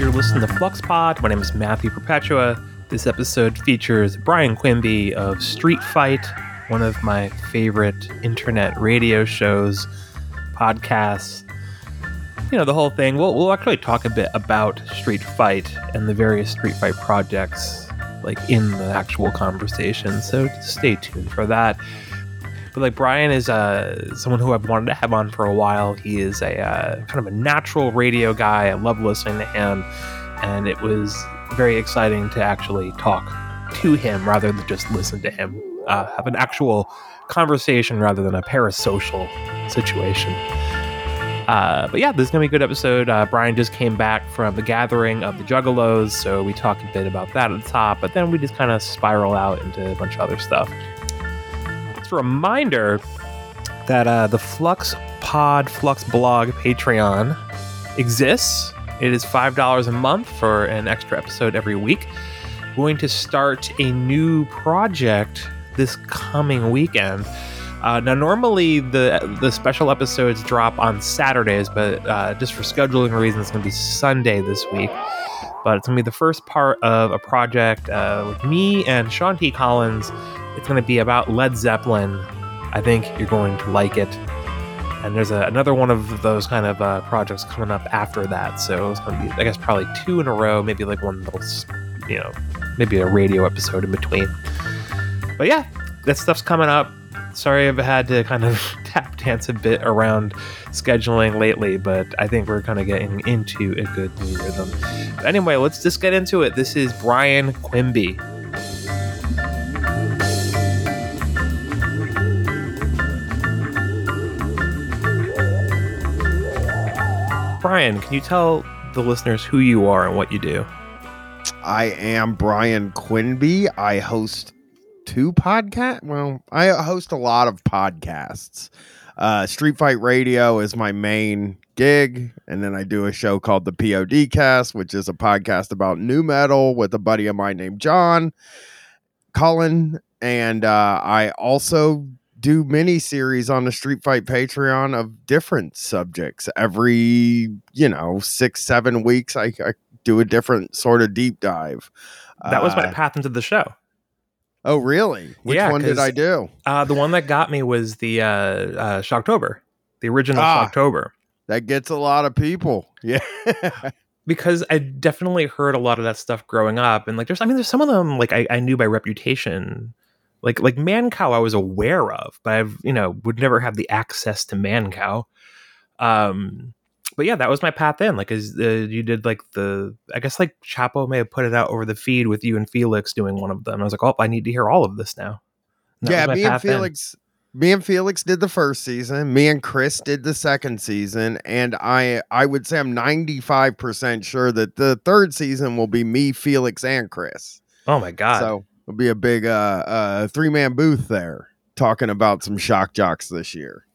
You're listening to Flux Pod. My name is Matthew Perpetua. This episode features Brian Quimby of Street Fight, one of my favorite internet radio shows, podcasts. You know, the whole thing. We'll, we'll actually talk a bit about Street Fight and the various Street Fight projects, like in the actual conversation. So stay tuned for that. But like Brian is uh, someone who I've wanted to have on for a while. He is a uh, kind of a natural radio guy. I love listening to him, and it was very exciting to actually talk to him rather than just listen to him. Uh, have an actual conversation rather than a parasocial situation. Uh, but yeah, this is gonna be a good episode. Uh, Brian just came back from the gathering of the Juggalos, so we talk a bit about that at the top, but then we just kind of spiral out into a bunch of other stuff reminder that uh, the Flux Pod Flux Blog Patreon exists. It is $5 a month for an extra episode every week. Going to start a new project this coming weekend. Uh, now, normally the the special episodes drop on Saturdays, but uh, just for scheduling reasons, it's going to be Sunday this week. But it's going to be the first part of a project uh, with me and Sean T. Collins it's going to be about Led Zeppelin. I think you're going to like it. And there's a, another one of those kind of uh, projects coming up after that. So it's going to be, I guess, probably two in a row, maybe like one little, you know, maybe a radio episode in between. But yeah, that stuff's coming up. Sorry I've had to kind of tap dance a bit around scheduling lately, but I think we're kind of getting into a good new rhythm. But anyway, let's just get into it. This is Brian Quimby. Brian, can you tell the listeners who you are and what you do? I am Brian Quimby. I host two podcasts. Well, I host a lot of podcasts. Uh, Street Fight Radio is my main gig, and then I do a show called the POD Cast, which is a podcast about nu metal with a buddy of mine named John Cullen. And uh, I also do mini series on the Street Fight Patreon of different subjects. Every, you know, six, seven weeks, I, I do a different sort of deep dive. That was my uh, path into the show. Oh, really? Which yeah, one did I do? Uh, the one that got me was the uh, uh, Shocktober, the original ah, Shocktober. That gets a lot of people. Yeah. because I definitely heard a lot of that stuff growing up, and like, there's, I mean, there's some of them like I, I knew by reputation, like like Mancow I was aware of, but I've you know would never have the access to Mancow. Um, but yeah, that was my path in. Like, as uh, you did, like the I guess like Chapo may have put it out over the feed with you and Felix doing one of them. I was like, oh, I need to hear all of this now. yeah, me and Felix. In. Me and Felix did the first season. Me and Chris did the second season, and I I would say I'm 95 percent sure that the third season will be me, Felix, and Chris. Oh my god! So will be a big uh, uh, three man booth there talking about some shock jocks this year.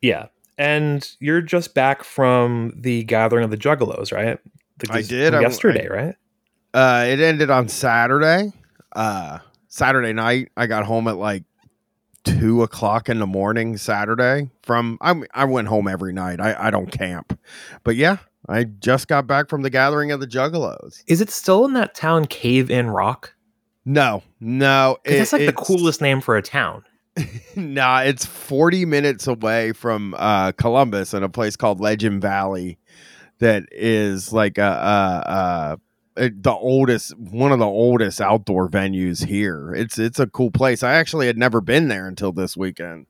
Yeah. And you're just back from the gathering of the Juggalos, right? The, I did yesterday, I, right? Uh, it ended on Saturday. Uh, Saturday night, I got home at like two o'clock in the morning. Saturday from I I went home every night. I I don't camp, but yeah, I just got back from the gathering of the Juggalos. Is it still in that town, Cave in Rock? No, no. It, that's like the coolest name for a town. nah, it's 40 minutes away from uh, Columbus in a place called Legend Valley that is like a, a, a, the oldest one of the oldest outdoor venues here. It's it's a cool place. I actually had never been there until this weekend.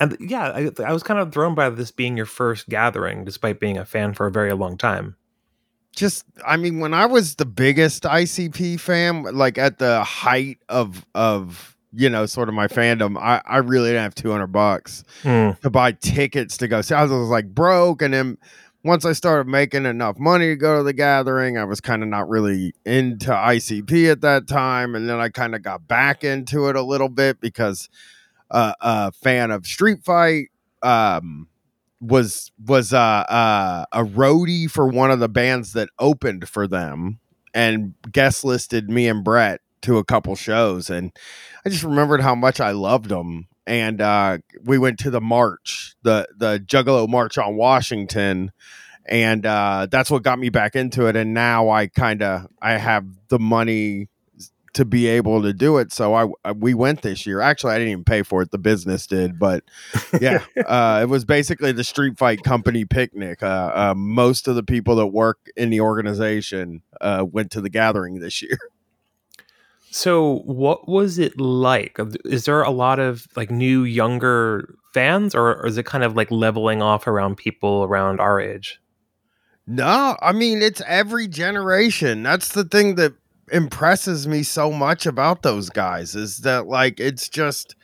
And yeah, I, I was kind of thrown by this being your first gathering, despite being a fan for a very long time just I mean, when I was the biggest ICP fan, like at the height of of you know, sort of my fandom, I, I really didn't have two hundred bucks mm. to buy tickets to go see. I was, like broke, and then once I started making enough money to go to the gathering, I was kind of not really into ICP at that time, and then I kind of got back into it a little bit because uh, a fan of Street Fight. Um, was was uh, uh, a roadie for one of the bands that opened for them and guest listed me and Brett to a couple shows and I just remembered how much I loved them and uh, we went to the march the the Juggalo march on Washington and uh, that's what got me back into it. And now I kind of I have the money to be able to do it. So I, I, we went this year. Actually, I didn't even pay for it; the business did. But yeah, uh, it was basically the Street Fight Company picnic. Uh, uh, most of the people that work in the organization uh, went to the gathering this year. So, what was it like? Is there a lot of like new, younger fans, or, or is it kind of like leveling off around people around our age? No, I mean it's every generation. That's the thing that impresses me so much about those guys is that like it's just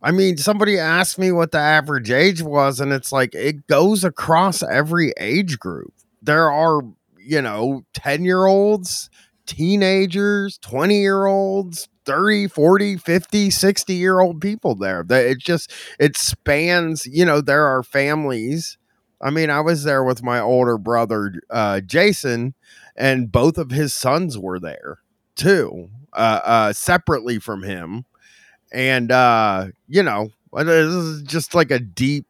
I mean, somebody asked me what the average age was, and it's like it goes across every age group. There are, you know, 10 year olds, teenagers, 20 year olds, 30, 40, 50, 60 year old people there. That it just it spans, you know, there are families I mean, I was there with my older brother, uh, Jason, and both of his sons were there too, uh, uh, separately from him. And, uh, you know, this is just like a deep,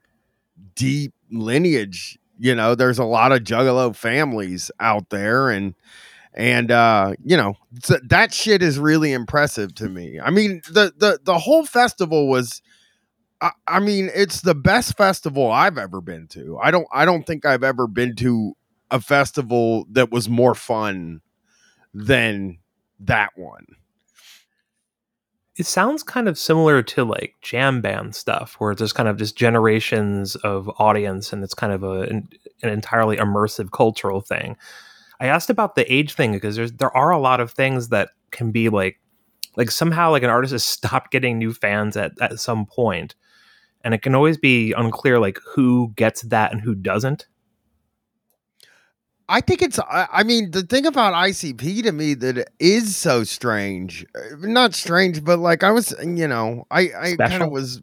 deep lineage. You know, there's a lot of juggalo families out there. And, and uh you know that shit is really impressive to me i mean the the the whole festival was I, I mean, it's the best festival I've ever been to. I don't I don't think I've ever been to a festival that was more fun than that one. It sounds kind of similar to like jam band stuff, where there's kind of just generations of audience, and it's kind of a, an, an entirely immersive cultural thing. I asked about the age thing because there's there are a lot of things that can be like like somehow like an artist has stopped getting new fans at, at some point and it can always be unclear like who gets that and who doesn't. I think it's. I mean, the thing about ICP to me that is so strange, uh, not strange, but like I was, you know, I I kind of was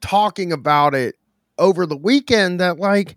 talking about it over the weekend that like,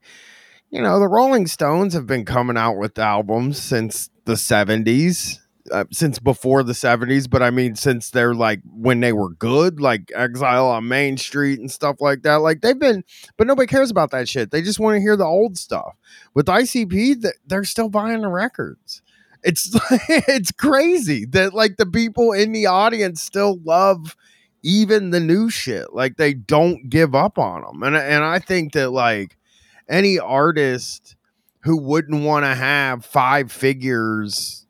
you know, the Rolling Stones have been coming out with albums since the seventies uh, since before the 70s, but I mean, since they're like when they were good, like Exile on Main Street and stuff like that. Like they've been, but nobody cares about that shit. They just want to hear the old stuff. With ICP, they're still buying the records. It's it's crazy that like the people in the audience still love even the new shit. Like they don't give up on them. And and I think that like any artist who wouldn't want to have five figures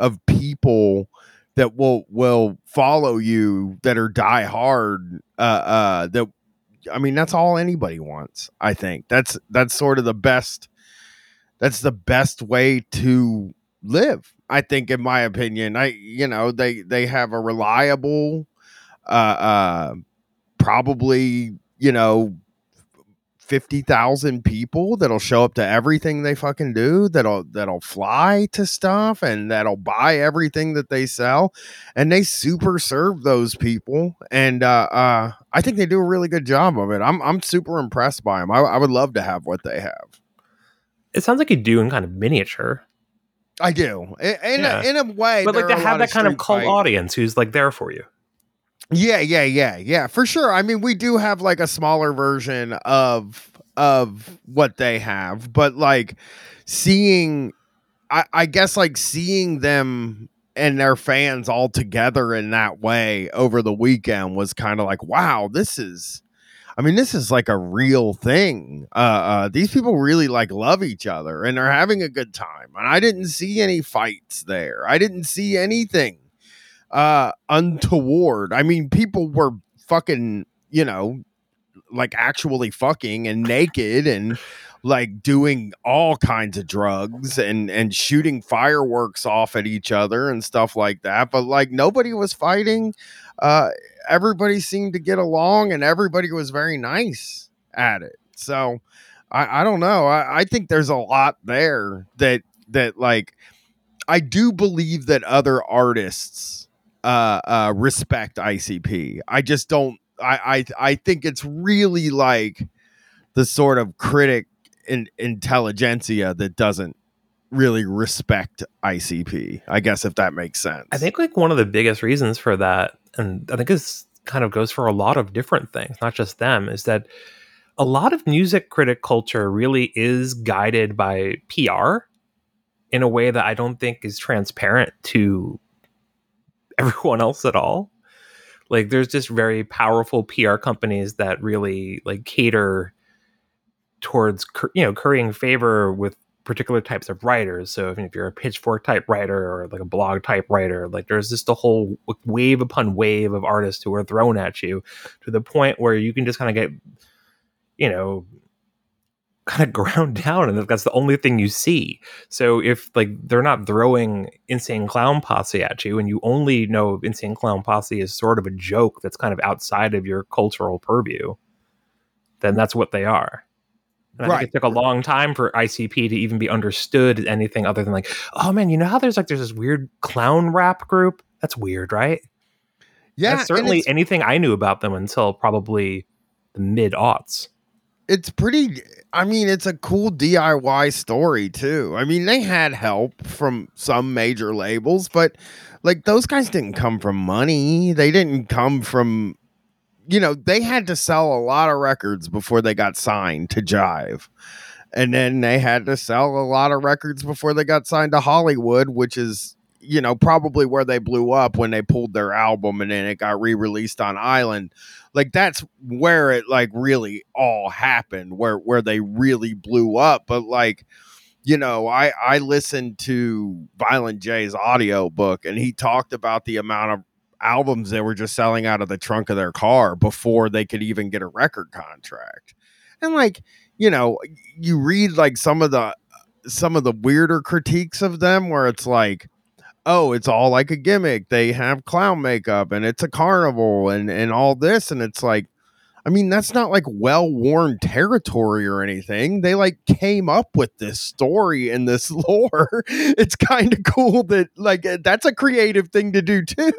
of people that will will follow you that are die hard uh uh that i mean that's all anybody wants i think. That's that's sort of the best that's the best way to live i think in my opinion. I you know they they have a reliable uh uh probably you know 50,000 people that'll show up to everything they fucking do that'll that'll fly to stuff and that'll buy everything that they sell and they super serve those people and uh, uh, I think they do a really good job of it. I'm I'm super impressed by them. I, I would love to have what they have. It sounds like you do in kind of miniature. I do in in, yeah. a, in a way, but like to have that kind of cult fight. audience who's like there for you. Yeah, yeah, yeah, yeah, for sure. I mean, we do have like a smaller version of of what they have, but like seeing I, I guess like seeing them and their fans all together in that way over the weekend was kind of like, wow, this is I mean, this is like a real thing. Uh, uh, these people really like love each other and they're having a good time. And I didn't see any fights there. I didn't see anything uh untoward. I mean, people were fucking, you know, like actually fucking and naked and like doing all kinds of drugs and and shooting fireworks off at each other and stuff like that. But like nobody was fighting. Uh everybody seemed to get along and everybody was very nice at it. So i i don't know. I i think there's a lot there that that like i do believe that other artists uh, uh, respect ICP. I just don't. I, I I think it's really like the sort of critic in intelligentsia that doesn't really respect ICP. I guess if that makes sense. I think like one of the biggest reasons for that, and I think this kind of goes for a lot of different things, not just them, is that a lot of music critic culture really is guided by PR in a way that I don't think is transparent to everyone else at all. Like there's just very powerful PR companies that really like cater towards you know currying favor with particular types of writers. So if you're a pitchfork type writer or like a blog type writer, like there's just a whole wave upon wave of artists who are thrown at you to the point where you can just kind of get, you know, kind of ground down and that's the only thing you see. So if like they're not throwing Insane Clown Posse at you and you only know Insane Clown Posse is sort of a joke that's kind of outside of your cultural purview, then that's what they are. And right. I think it took a long time for ICP to even be understood as anything other than like, oh man, you know how there's like there's this weird clown rap group? That's weird, right? Yeah. That's certainly anything I knew about them until probably the mid aughts. It's pretty I mean, it's a cool DIY story too. I mean, they had help from some major labels, but like those guys didn't come from money. They didn't come from you know, they had to sell a lot of records before they got signed to Jive. And then they had to sell a lot of records before they got signed to Hollywood, which is, you know, probably where they blew up when they pulled their album and then it got re-released on Island. Like that's where it like really all happened, where where they really blew up. But like, you know, I I listened to Violent J's audio book and he talked about the amount of albums they were just selling out of the trunk of their car before they could even get a record contract. And like, you know, you read like some of the some of the weirder critiques of them where it's like, oh, it's all like a gimmick. They have clown makeup and it's a carnival and and all this and it's like I mean, that's not like well-worn territory or anything. They like came up with this story and this lore. It's kind of cool that like that's a creative thing to do too.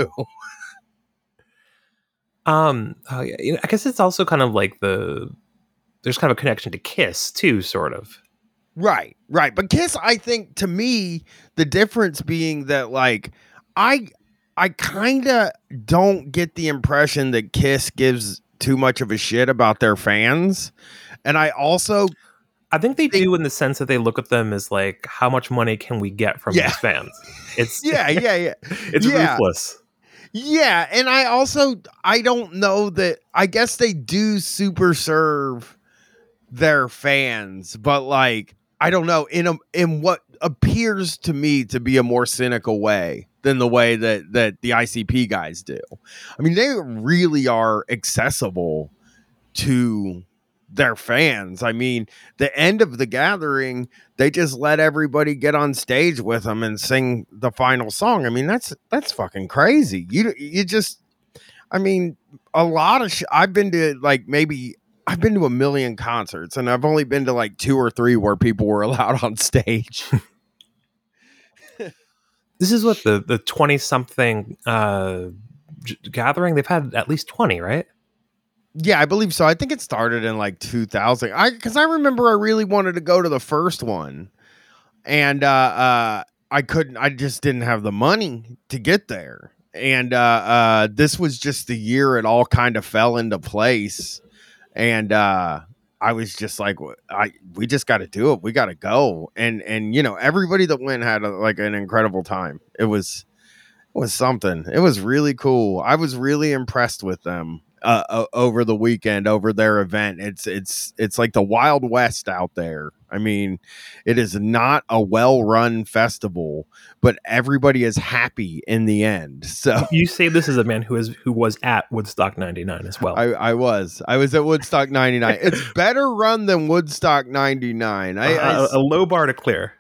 Um, you know, I guess it's also kind of like the there's kind of a connection to Kiss too, sort of. Right, right. But Kiss, I think to me, the difference being that like I I kind of don't get the impression that Kiss gives too much of a shit about their fans. And I also I think they do in the sense that they look at them as like how much money can we get from yeah. these fans? It's Yeah, yeah, yeah. it's yeah. ruthless. Yeah, and I also I don't know that I guess they do super serve their fans, but like I don't know in a in what appears to me to be a more cynical way than the way that that the ICP guys do. I mean, they really are accessible to their fans. I mean, the end of the gathering, they just let everybody get on stage with them and sing the final song. I mean, that's that's fucking crazy. You you just I mean, a lot of sh- I've been to like maybe I've been to a million concerts and I've only been to like two or three where people were allowed on stage. this is what the the 20 something uh gathering they've had at least 20, right? Yeah, I believe so. I think it started in like 2000. I because I remember I really wanted to go to the first one, and uh, uh, I couldn't. I just didn't have the money to get there. And uh, uh, this was just the year it all kind of fell into place, and uh, I was just like, I we just got to do it. We got to go. And and you know everybody that went had a, like an incredible time. It was it was something. It was really cool. I was really impressed with them uh, over the weekend over their event. It's it's it's like the Wild West out there. I mean, it is not a well-run festival, but everybody is happy in the end. So you say this is a man who is who was at Woodstock '99 as well. I, I was. I was at Woodstock '99. it's better run than Woodstock '99. I, uh, I, a low bar to clear.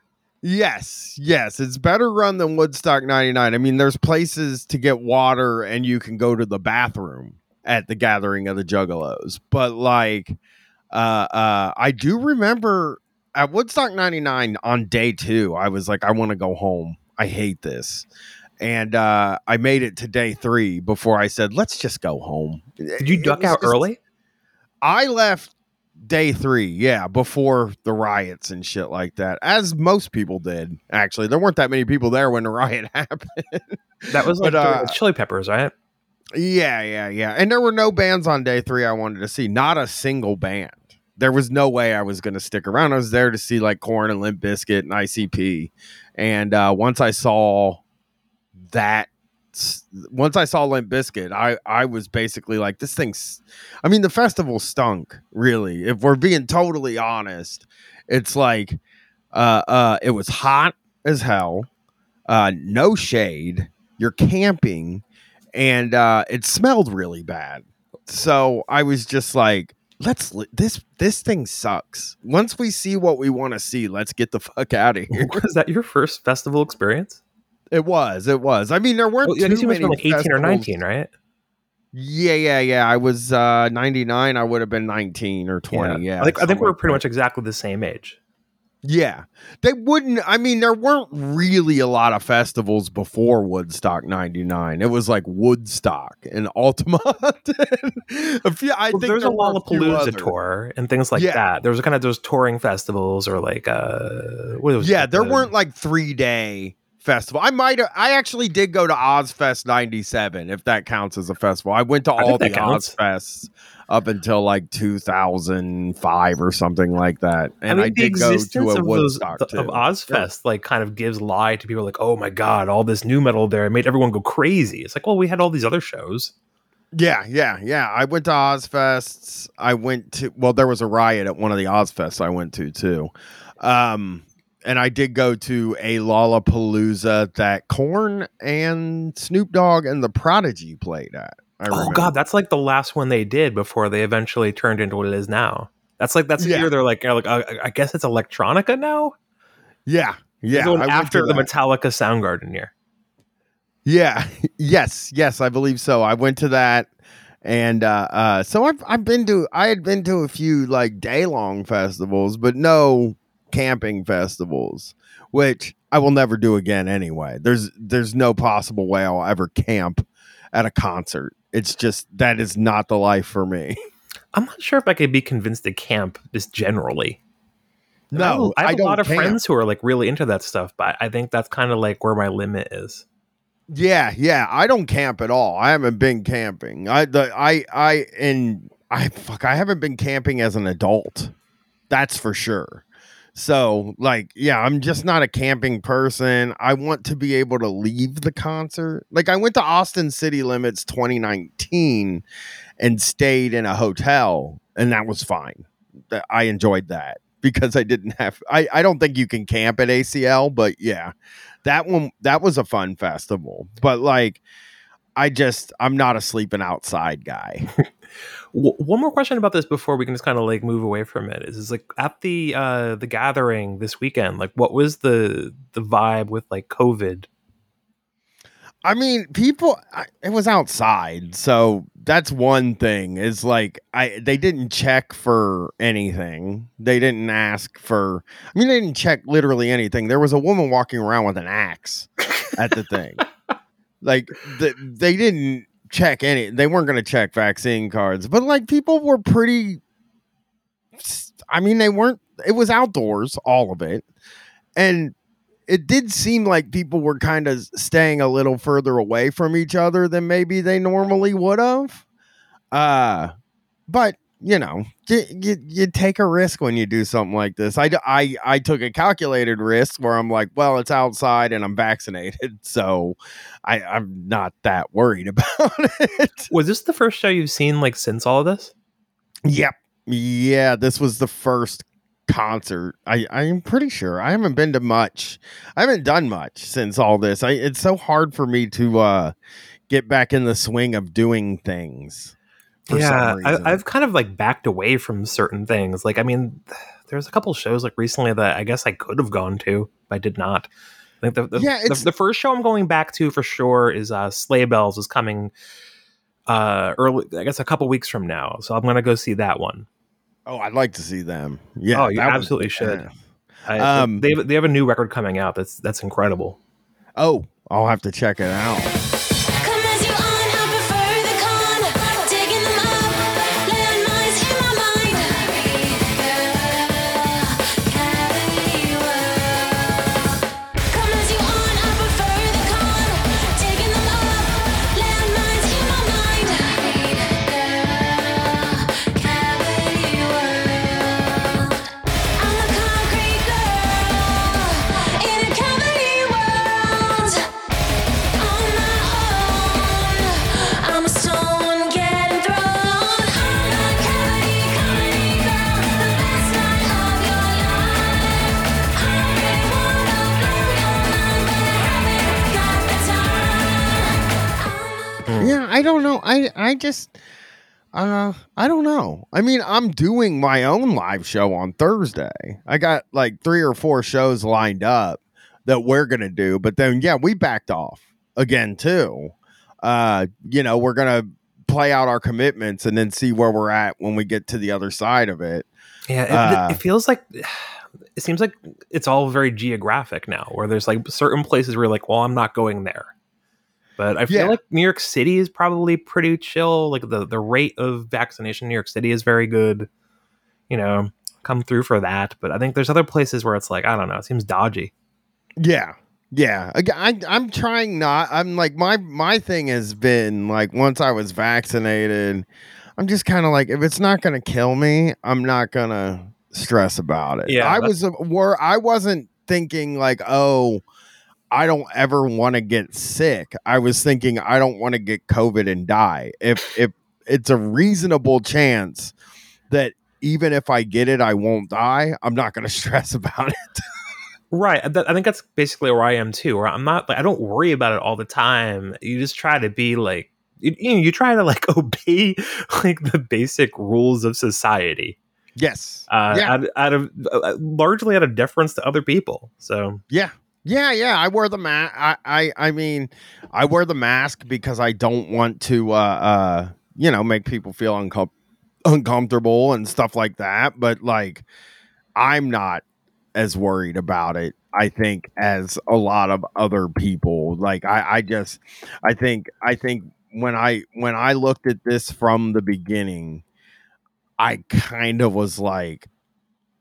Yes, yes, it's better run than Woodstock 99. I mean, there's places to get water and you can go to the bathroom at the gathering of the juggalos but like uh uh i do remember at woodstock 99 on day two i was like i want to go home. I hate this. And uh i made it to day three before i said let's just go home. Did you duck out just, early? I left day three yeah before the riots and shit like that as most people did actually. There weren't that many people there when the riot happened. That was like but, uh, chili peppers right? Yeah, yeah, yeah. And there were no bands on day three I wanted to see. Not a single band there was no way I was going to stick around. I was there to see like Korn and Limp Bizkit and ICP, and uh, once I saw that, once I saw Limp Bizkit, I I was basically like, this thing's. I mean, the festival stunk. Really, if we're being totally honest, it's like, uh, uh, it was hot as hell, uh, no shade. You're camping, and uh, it smelled really bad. So I was just like, let's this this thing sucks. Once we see what we want to see, let's get the fuck out of here. Was that your first festival experience? It was. It was. I mean, there weren't. Oh, too many like eighteen festivals. or nineteen, right? Yeah, yeah, yeah. I was uh, ninety nine. I would have been nineteen or twenty. Yeah, yeah. I think, I think we were pretty much exactly the same age. Yeah. They wouldn't I mean there weren't really a lot of festivals before Woodstock 99. It was like Woodstock and Altamont. a few, I well, think there's there a Lollapalooza tour and things like yeah. that. There was kind of those touring festivals or like uh what was Yeah, there weren't like 3-day festival. I might have I actually did go to Ozzfest 97 if that counts as a festival. I went to all the Ozzfests up until like 2005 or something like that. And I, mean, I did go to a Woodstock those, of Ozzfest yeah. like kind of gives lie to people like, oh my god, all this nu metal there made everyone go crazy. It's like, well, we had all these other shows. Yeah, yeah, yeah. I went to Ozzfests. I went to well, there was a riot at one of the Ozzfests I went to too. Um, and I did go to a Lollapalooza that Korn and Snoop Dogg and the Prodigy played at. Oh god, that's like the last one they did before they eventually turned into what it is now. That's like that's the yeah. year they're like, like uh, I guess it's electronica now. Yeah, yeah. after the Metallica Soundgarden year. Yeah. Yes. Yes. I believe so. I went to that, and uh, uh, so I've I've been to I had been to a few like day long festivals, but no camping festivals, which I will never do again anyway. There's there's no possible way I'll ever camp at a concert. It's just that is not the life for me. I'm not sure if I could be convinced to camp just generally. No, I have, I have a lot of camp. friends who are like really into that stuff, but I think that's kind of like where my limit is. Yeah, yeah, I don't camp at all. I haven't been camping. I the I I and I fuck I haven't been camping as an adult. That's for sure. So, like, yeah, I'm just not a camping person. I want to be able to leave the concert. Like, I went to Austin City Limits 2019 and stayed in a hotel, and that was fine. I enjoyed that because I didn't have. I I don't think you can camp at ACL, but yeah, that one that was a fun festival. But like, I just I'm not a sleeping outside guy. one more question about this before we can just kind of like move away from it is, is like at the uh the gathering this weekend like what was the the vibe with like covid? I mean people I, it was outside so that's one thing is like i they didn't check for anything. They didn't ask for i mean they didn't check literally anything. There was a woman walking around with an axe at the thing. Like the, they didn't check any they weren't going to check vaccine cards but like people were pretty i mean they weren't it was outdoors all of it and it did seem like people were kind of staying a little further away from each other than maybe they normally would have uh but you know, you, you, you, take a risk when you do something like this. I, I, I took a calculated risk where I'm like, well, it's outside and I'm vaccinated. So I, I'm not that worried about it. Was this the first show you've seen like since all of this? Yep. Yeah. This was the first concert. I, I'm pretty sure I haven't been to much. I haven't done much since all this. I, it's so hard for me to uh, get back in the swing of doing things yeah, I, have kind of like backed away from certain things. Like, I mean, there's a couple shows like recently that I guess I could have gone to, but I did not. I think the the, yeah, the, the first show I'm going back to for sure is uh, Sleigh Bells is coming uh early I guess a couple weeks from now. So I'm gonna go see that one. Oh, I'd like to see them. Yeah. Oh, you absolutely was, should. I, um, they they have a new record coming out. That's that's incredible. Oh, I'll have to check it out. Know. I I just uh I don't know. I mean, I'm doing my own live show on Thursday. I got like 3 or 4 shows lined up that we're going to do, but then yeah, we backed off again too. Uh, you know, we're going to play out our commitments and then see where we're at when we get to the other side of it. Yeah, it, uh, it feels like it seems like it's all very geographic now, where there's like certain places where you're like, well, I'm not going there. But I feel yeah. like New York City is probably pretty chill. Like the the rate of vaccination in New York City is very good. You know, come through for that. But I think there's other places where it's like I don't know. It seems dodgy. Yeah, yeah. I, I'm trying not. I'm like my my thing has been like once I was vaccinated, I'm just kind of like if it's not gonna kill me, I'm not gonna stress about it. Yeah, I was uh, where I wasn't thinking like oh I don't ever want to get sick. I was thinking I don't want to get COVID and die. If if it's a reasonable chance that even if I get it, I won't die, I'm not going to stress about it. right. I think that's basically where I am too. Where I'm not like I don't worry about it all the time. You just try to be like you, you know you try to like obey like the basic rules of society. Yes. Uh, yeah. Out, out of uh, largely out of deference to other people. So yeah, yeah, yeah. I wear the mask. I, I, I mean, I wear the mask because I don't want to, uh, uh, you know, make people feel uncom- uncomfortable and stuff like that. But like, I'm not as worried about it. I think as a lot of other people. Like, I, I just, I think, I think when I when I looked at this from the beginning, I kind of was like,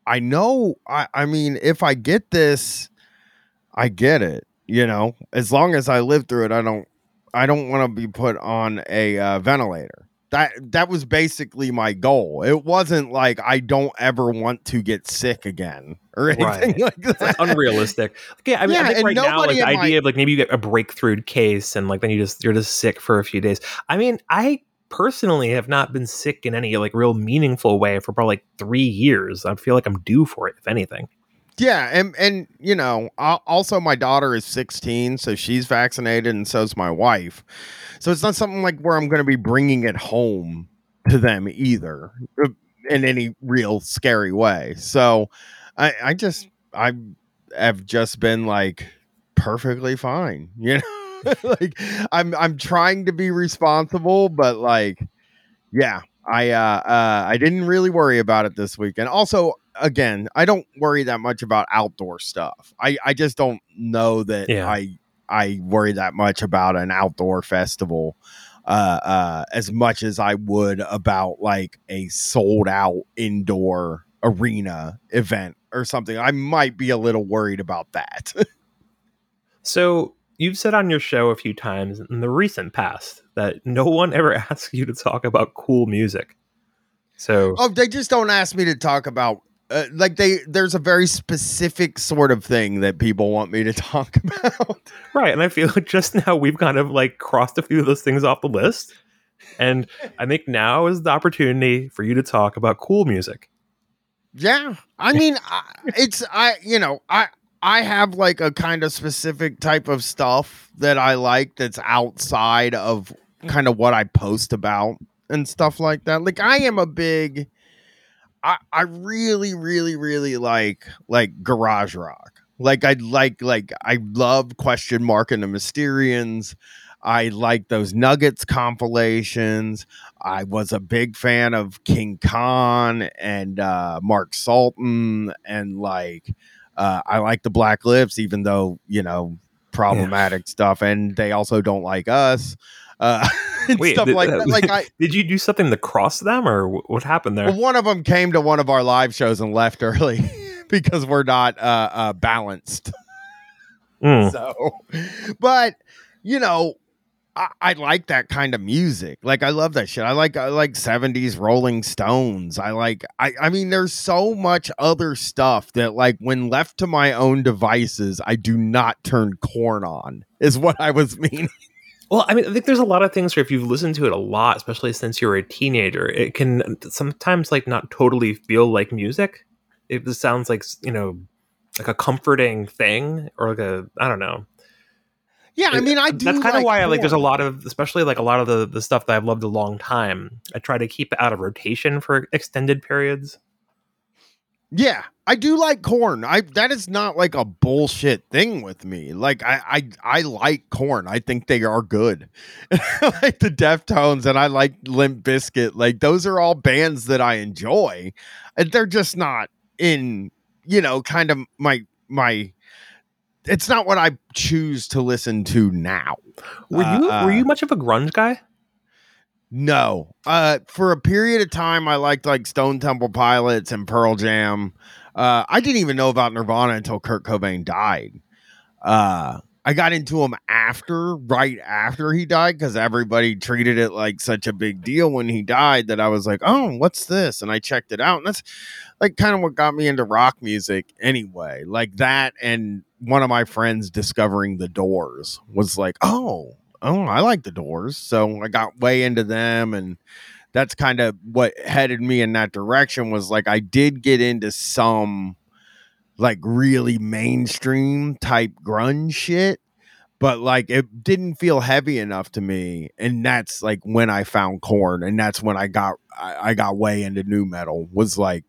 I know. I, I mean, if I get this I get it. You know, as long as I live through it, I don't. I don't want to be put on a uh, ventilator. That that was basically my goal. It wasn't like I don't ever want to get sick again or anything right. like that. That's unrealistic. Okay, I mean, yeah, I think right now, like the idea my... of like maybe you get a breakthrough case and like then you just you're just sick for a few days. I mean, I personally have not been sick in any like real meaningful way for probably like three years. I feel like I'm due for it, if anything. Yeah, and and you know, also my daughter is 16, so she's vaccinated, and so's my wife. So it's not something like where I'm going to be bringing it home to them either, uh, in any real scary way. So I, I just I have just been like perfectly fine, you know. like I'm I'm trying to be responsible, but like, yeah, I uh, uh I didn't really worry about it this weekend. Also, again, I don't worry that much about outdoor stuff. I I just don't know that yeah. I I worry that much about an outdoor festival uh, uh, as much as I would about like a sold out indoor arena event or something. I might be a little worried about that. so you've said on your show a few times in the recent past that no one ever asks you to talk about cool music. So oh, they just don't ask me to talk about uh, like they there's a very specific sort of thing that people want me to talk about. Right and i feel like just now we've kind of like crossed a few of those things off the list and i think now is the opportunity for you to talk about cool music. Yeah i mean I, it's i you know i i have like a kind of specific type of stuff that i like that's outside of kind of what i post about and stuff like that. Like i am a big I, I really, really, really like like garage rock. Like I like like I love question mark and the Mysterians. I like those Nuggets compilations. I was a big fan of King Khan and uh, Mark Sultan, and like uh, I like the Black Lips, even though you know problematic yeah. stuff, and they also don't like us uh, Wait, stuff did, like that. Like, I, did you do something to cross them, or what happened there? Well, one of them came to one of our live shows and left early because we're not uh, uh, balanced. Mm. So, but you know, I, I, like that kind of music. Like, I love that shit. I like I like seventies Rolling Stones. I like. I I mean, there's so much other stuff that, like, when left to my own devices, I do not turn Korn on. Is what I was meaning. Well, I mean, I think there's a lot of things where if you've listened to it a lot, especially since you're a teenager, it can sometimes like not totally feel like music. It sounds like you know, like a comforting thing or like a I don't know. Yeah, I mean, I uh, do. That's kind of like why I like. There's a lot of, especially like a lot of the the stuff that I've loved a long time. I try to keep it out of rotation for extended periods. Yeah, I do like Korn. I that is not like a bullshit thing with me. Like I I, I like Korn. I think they are good. Like the Deftones and I like Limp Bizkit. Like those are all bands that I enjoy. They're just not in, you know, kind of my my it's not what I choose to listen to now. Were you Uh, were you much of a grunge guy? No. Uh for a period of time I liked like Stone Temple Pilots and Pearl Jam. Uh I didn't even know about Nirvana until Kurt Cobain died. Uh I got into him after, right after he died, because everybody treated it like such a big deal when he died that I was like, oh, what's this? And I checked it out. And that's like kind of what got me into rock music anyway. Like that and one of my friends discovering the doors was like, oh, oh, I like the doors. So I got way into them and that's kind of what headed me in that direction was like I did get into some like really mainstream type grunge shit but like it didn't feel heavy enough to me and that's like when I found Korn and that's when I got I, I got way into nu metal was like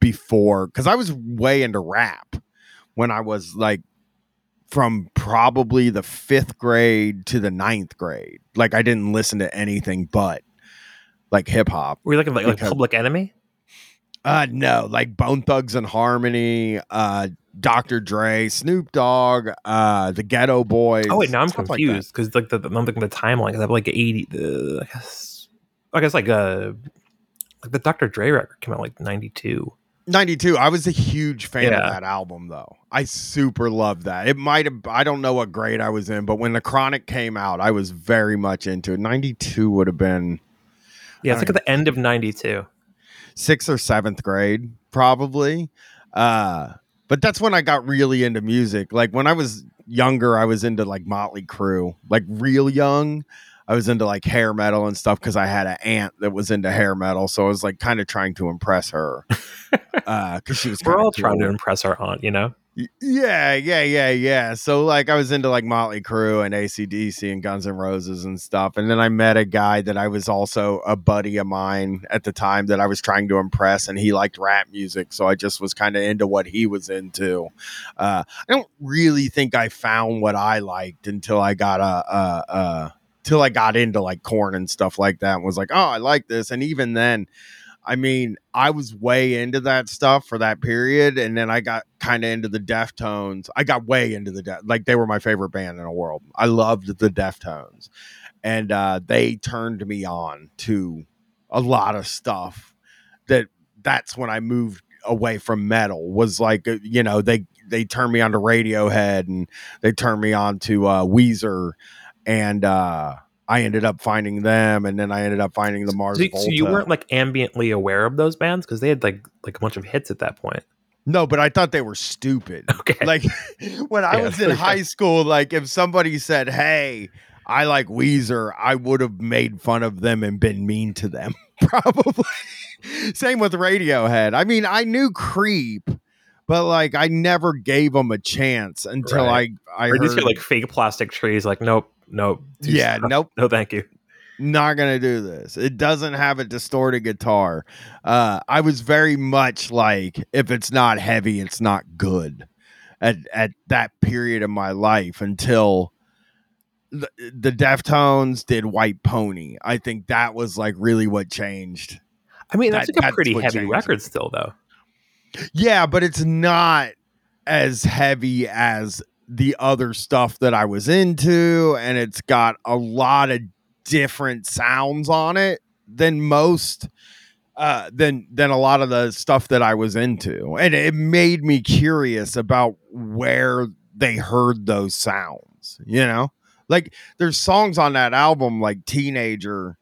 before cuz I was way into rap when I was like from probably the fifth grade to the ninth grade. Like I didn't listen to anything but like hip hop. Were you like like, like Public Enemy? Uh no, like Bone Thugs-n-Harmony, uh Dr. Dre, Snoop Dogg, uh the Geto Boys. Oh wait, now I'm stuff like that. confused because like, the, I'm thinking the timeline because I have like eighty. The I guess I guess like uh like the Dr. Dre record came out like ninety two. 92. I was a huge fan Yeah. of that album though. I super loved that. It might have I don't know what grade I was in, but when the Chronic came out, I was very much into it. 92 would have been Yeah, it's like at the end of ninety two. sixth or seventh grade, probably. Uh, but that's when I got really into music. Like when I was younger, I was into like Motley Crue, like real young. I was into like hair metal and stuff because I had an aunt that was into hair metal, so I was like kind of trying to impress her because she was. We're all trying to impress our aunt, you know. Yeah, yeah, yeah, yeah. So like I was into like Motley Crue and ACDC and Guns N' Roses and stuff. And then I met a guy that I was also a buddy of mine at the time that I was trying to impress and he liked rap music. So I just was kind of into what he was into. Uh, I don't really think I found what I liked until I got a, a, a till I got into like Korn and stuff like that and was like, oh, I like this. And even then, I mean, I was way into that stuff for that period, and then I got kind of into the Deftones. I got way into the Def- like they were my favorite band in the world. I loved the Deftones, and uh, they turned me on to a lot of stuff. That that's when I moved away from metal. Was like uh, you know they they turned me on to Radiohead, and they turned me on to uh, Weezer, and uh, I ended up finding them, and then I ended up finding the Mars. So, you- so you weren't like ambiently aware of those bands because they had like like a bunch of hits at that point. No, but I thought they were stupid. Okay, Like when I Yeah, was in high school, like if somebody said, "Hey, I like Weezer," I would have made fun of them and been mean to them. Probably. Same with Radiohead. I mean, I knew Creep, but like I never gave them a chance until Right. I I or these heard, are like fake plastic trees. Like nope, nope. too yeah, nope. no, thank you. not gonna do this. It doesn't have a distorted guitar. Uh, I was very much like, if it's not heavy, it's not good. At at that period of my life until the, the Deftones did White Pony. I think that was like really what changed. I mean, that's That- like a that's pretty heavy changed record still, though. Yeah, but it's not as heavy as the other stuff that I was into, and it's got a lot of different sounds on it than most uh than than a lot of the stuff that I was into. And it made me curious about where they heard those sounds, you know? Like there's songs on that album like Teenager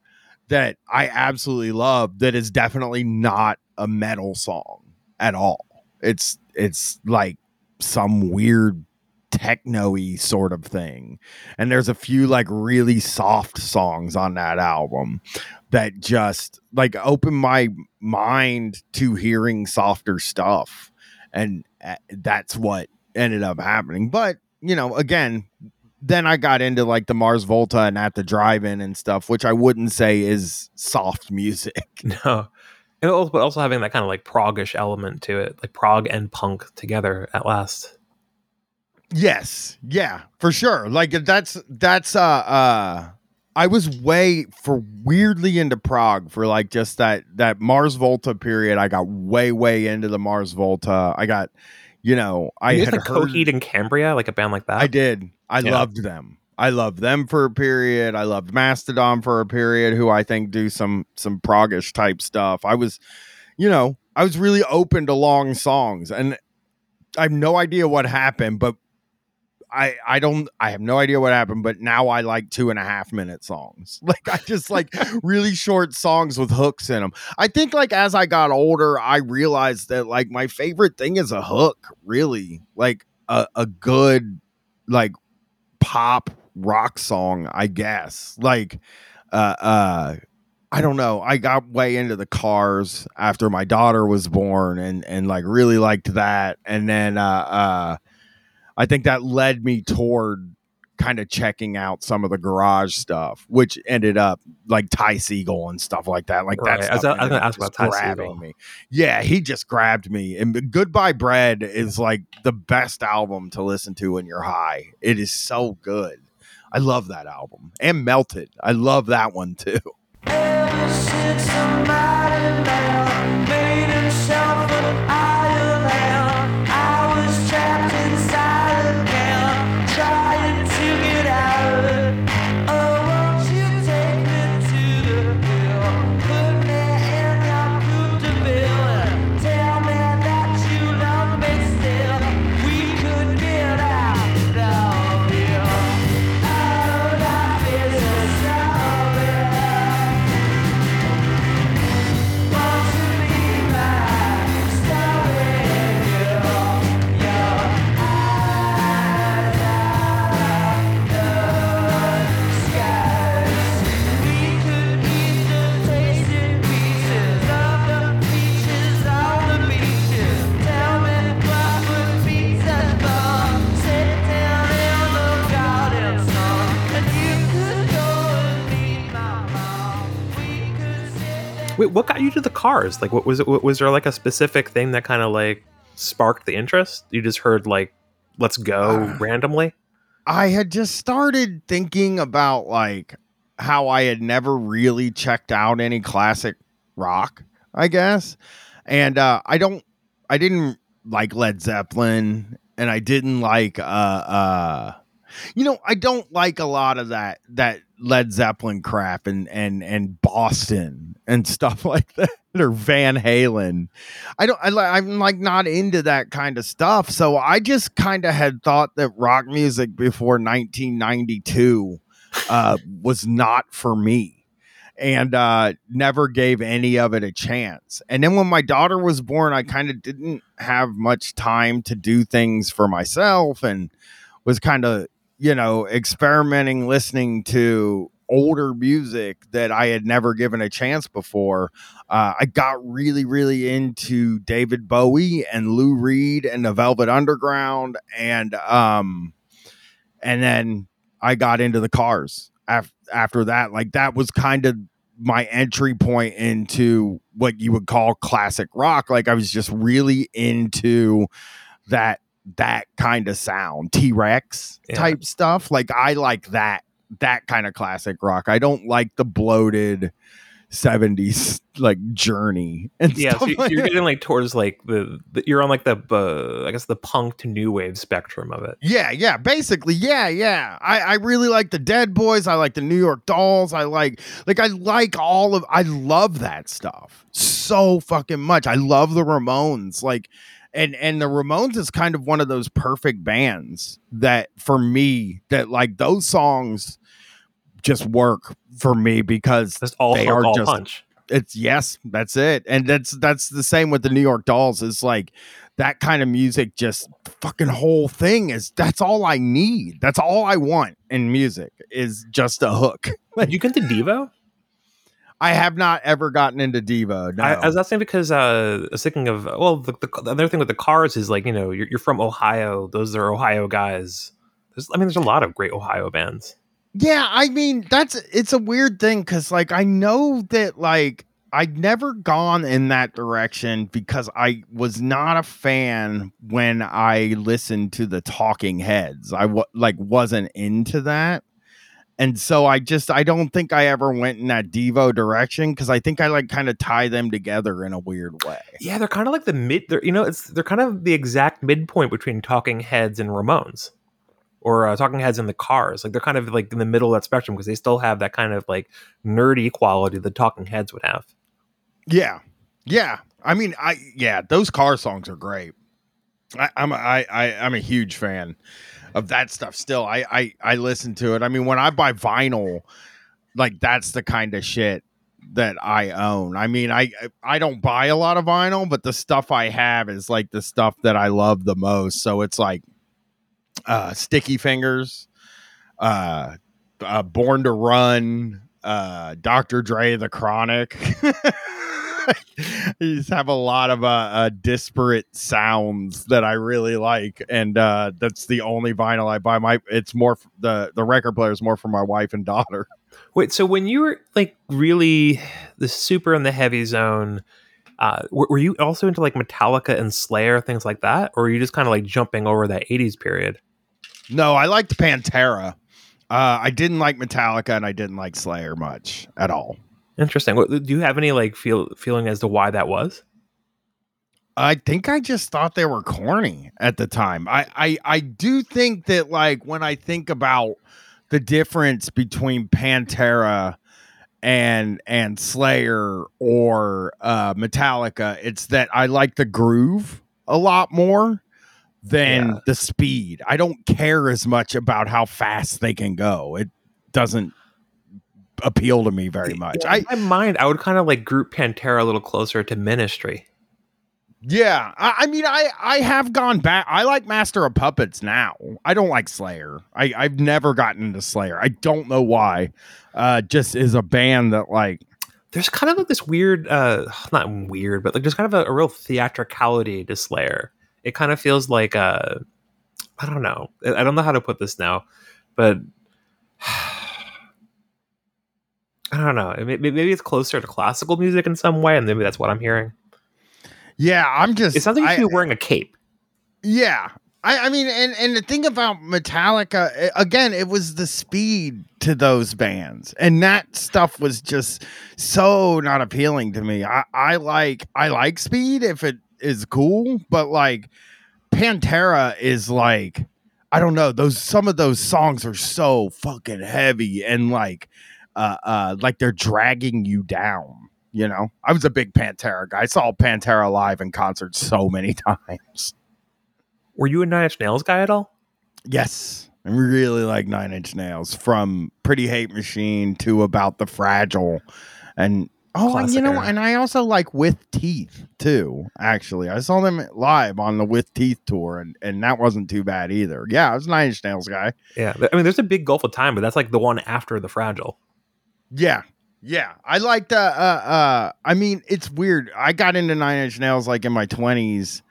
that I absolutely love that is definitely not a metal song at all. It's it's like some weird techno-y sort of thing. And there's a few like really soft songs on that album that just like open my mind to hearing softer stuff. And uh, that's what ended up happening. But, you know, again, then I got into like the Mars Volta and at the drive-in and stuff, which I wouldn't say is soft music. No. But also having that kind of like progish element to it, like prog and punk together at last. Yes, yeah, for sure. Like that's that's uh uh I was way for weirdly into prog for like just that that Mars Volta period. I got way way into the Mars Volta. I got, you know, I you had like heard. Coheed and Cambria, like a band like that. I did. I Yeah. loved them. I loved them for a period. I loved Mastodon for a period, who I think do some some progish type stuff. I was, you know, I was really open to long songs, and I have no idea what happened, but I I don't I have no idea what happened, but now I like two and a half minute songs. Like I just like really short songs with hooks in them. I think like as I got older, I realized that like my favorite thing is a hook, really. Like a, a good like pop rock song, I guess. Like uh uh I don't know. I got way into the cars after my daughter was born and and like really liked that. And then uh uh I think that led me toward kind of checking out some of the garage stuff, which ended up like Ty Segall and stuff like that. Like Right. that I was- stuff I was gonna ask about Ty grabbing Segall. me. Yeah, he just grabbed me. And Goodbye Bread is like the best album to listen to when you're high. It is so good. I love that album. And Melted. I love that one too. What got you to the cars? Like, what was it? Was there like a specific thing that kind of like sparked the interest? You just heard like, "Let's go" Uh, randomly. I had just started thinking about like how I had never really checked out any classic rock, I guess. And uh I don't I didn't like Led Zeppelin and I didn't like uh uh you know, I don't like a lot of that that Led Zeppelin crap and and and Boston and stuff like that or Van Halen. I don't I, I'm like not into that kind of stuff. So I just kind of had thought that rock music before 1992 uh was not for me and uh never gave any of it a chance. And then when my daughter was born, I kind of didn't have much time to do things for myself and was kind of, you know, experimenting listening to older music that I had never given a chance before. Uh, I got really, really into David Bowie and Lou Reed and the Velvet Underground, and um, and then I got into the Cars after after that. Like that was kind of my entry point into what you would call classic rock. Like I was just really into that that kind of sound, T Rex Yeah. type stuff. Like I like that that kind of classic rock. I don't like the bloated 70s like journey and Yeah, stuff so you- like you're getting like towards like the, the you're on like the uh, I guess the punk to new wave spectrum of it. Yeah, yeah, basically, yeah, yeah. I, I really like the Dead Boys. I like the New York Dolls. I like, like, I like all of. I love that stuff so fucking much. I love the Ramones. Like, and and the Ramones is kind of one of those perfect bands that for me that like those songs just work for me because Just all They are just- punch. it's yes that's it and that's that's the same with the new york dolls it's like that kind of music just fucking whole thing is that's all i need that's all i want in music is just a hook Did you get into Devo? I have not ever gotten into devo no I, I was asking because uh, I was thinking of well, the, the, the other thing with the cars is like you know you're, you're from Ohio; those are Ohio guys There's, I mean, there's a lot of great Ohio bands. Yeah, I mean that's it's a weird thing because like I know that like I'd never gone in that direction because I was not a fan when I listened to the Talking Heads. I like wasn't into that. And so I just I don't think I ever went in that Devo direction because I think I like kind of tie them together in a weird way. Yeah, they're kind of like the mid. They're you know, it's they're kind of the exact midpoint between Talking Heads and Ramones, or uh, Talking Heads and the Cars. Like they're kind of like in the middle of that spectrum because they still have that kind of like nerdy quality that Talking Heads would have. Yeah, yeah. I mean, I yeah, those car songs are great. I, I'm a, I, I I'm a huge fan of that stuff. Still, I I I listen to it. I mean, when I buy vinyl, like that's the kind of shit that I own. I mean, I I don't buy a lot of vinyl, but the stuff I have is like the stuff that I love the most. So it's like uh Sticky Fingers, uh, uh Born to Run, uh Dr. Dre the Chronic. you just have a lot of uh, uh disparate sounds that I really like and uh that's the only vinyl I buy my it's more f- the the record player is more for my wife and daughter. Wait, so when you were like really the super and the heavy zone, uh, were, were you also into like Metallica and Slayer things like that, or were you just kind of like jumping over that '80s period? No, I liked Pantera. Uh I didn't like Metallica and I didn't like Slayer much at all. Interesting. What, do you have any like feel feeling as to why that was? I think I just thought they were corny at the time. I, I I do think that like when I think about the difference between Pantera and and Slayer or uh Metallica, it's that I like the groove a lot more than Yeah. the speed. I don't care as much about how fast they can go. It doesn't appeal to me very much. Yeah, I in my mind, I would kind of like group Pantera a little closer to Ministry. Yeah, I, I mean, I I have gone back. I like Master of Puppets now. I don't like Slayer. I I've never gotten into Slayer. I don't know why. Uh, just is a band that like There's kind of like this weird, uh, not weird, but like there's kind of a, a real theatricality to Slayer. It kind of feels like uh, I don't know. I I don't know how to put this now, but I don't know. May- may- Maybe it's closer to classical music in some way, and maybe that's what I'm hearing. yeah. I'm just It sounds like you should be wearing a cape. Yeah. I, I mean, and, and the thing about Metallica, eh, again, it was the speed to those bands. And that stuff was just so not appealing to me. I, I like I like speed if it is cool, but like Pantera is like I don't know, those some of those songs are so fucking heavy and like uh uh like they're dragging you down. You know, I was a big Pantera guy. I saw Pantera live in concert so many times. Were you a Nine Inch Nails guy at all? Yes. I really like Nine Inch Nails from Pretty Hate Machine to About the Fragile. And oh, Classic you know, era. and I also like With Teeth too, actually. I saw them live on the With Teeth tour and, and that wasn't too bad either. Yeah, I was a Nine Inch Nails guy. Yeah, I mean, there's a big gulf of time, but that's like the one after the Fragile. Yeah. Yeah. I liked uh uh uh I mean, it's weird. I got into Nine Inch Nails like in my twenties.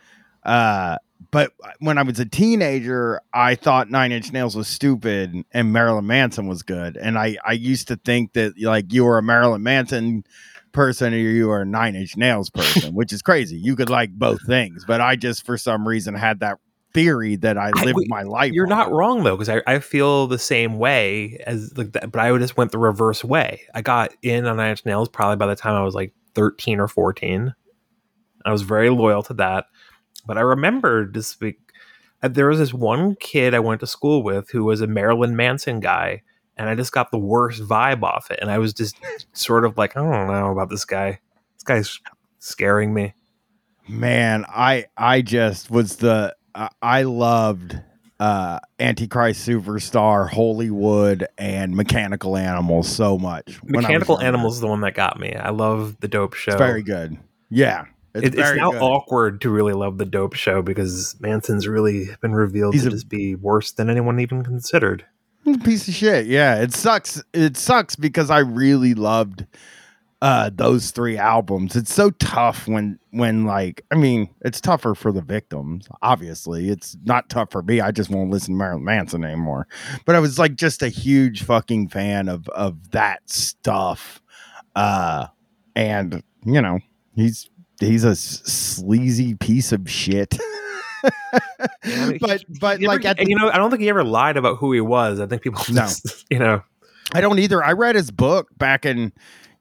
Uh but when I was a teenager, I thought Nine Inch Nails was stupid and Marilyn Manson was good. And I, I used to think that like you were a Marilyn Manson person or you were a Nine Inch Nails person, which is crazy. You could like both things, but I just for some reason had that theory that I I- lived wait, my life. You're on. not wrong though, because I, I feel the same way as like that, but I just went the reverse way. I got in on Nine Inch Nails probably by the time I was like 13 or 14. I was very loyal to that. But I remember this week uh, there was this one kid I went to school with who was a Marilyn Manson guy, and I just got the worst vibe off it. And I was just sort of like, I don't know about this guy. This guy's scaring me. man i i just was the I- i loved uh antichrist superstar Holy Wood and mechanical animals so much when I was Mechanical. Animals is the one that got me. I love the dope show. it's very good yeah it's, It- It's, now good. awkward to really love the dope show because Manson's really been revealed He's to a- just be worse than anyone even considered. Piece of shit yeah it sucks it sucks because i really loved uh those three albums. It's so tough when when like I mean, it's tougher for the victims, obviously. It's not tough for me. I just won't listen to Marilyn Manson anymore. But I was like just a huge fucking fan of of that stuff. Uh and you know, he's he's a sleazy piece of shit. But but he like the you know, I don't think he ever lied about who he was. I think people No. just, you know, I don't either. I read his book back in,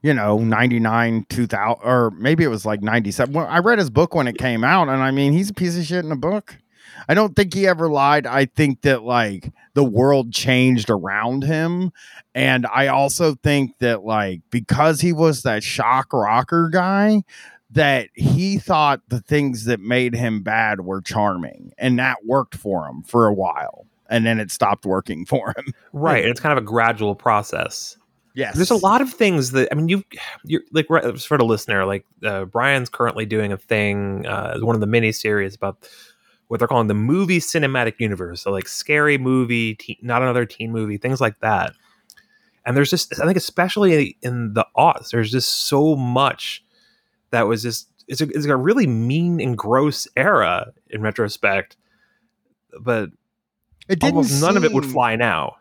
you know, 99, 2000, or maybe it was like 97. Well, I read his book when it came out, and I mean, he's a piece of shit in a book. I don't think he ever lied. I think that like the world changed around him. And I also think that like because he was that shock rocker guy, that he thought the things that made him bad were charming. And that worked for him for a while. And then it stopped working for him. right? It's kind of a gradual process. Yes. There's a lot of things that I mean, you, you're like for the listener, like uh, Brian's currently doing a thing, uh, one of the mini series about what they're calling the movie cinematic universe. So like scary movie, teen, not another teen movie, things like that. And there's just, I think, especially in the aughts, there's just so much that was just it's a, it's a really mean and gross era in retrospect, but It didn't almost none of it would fly now.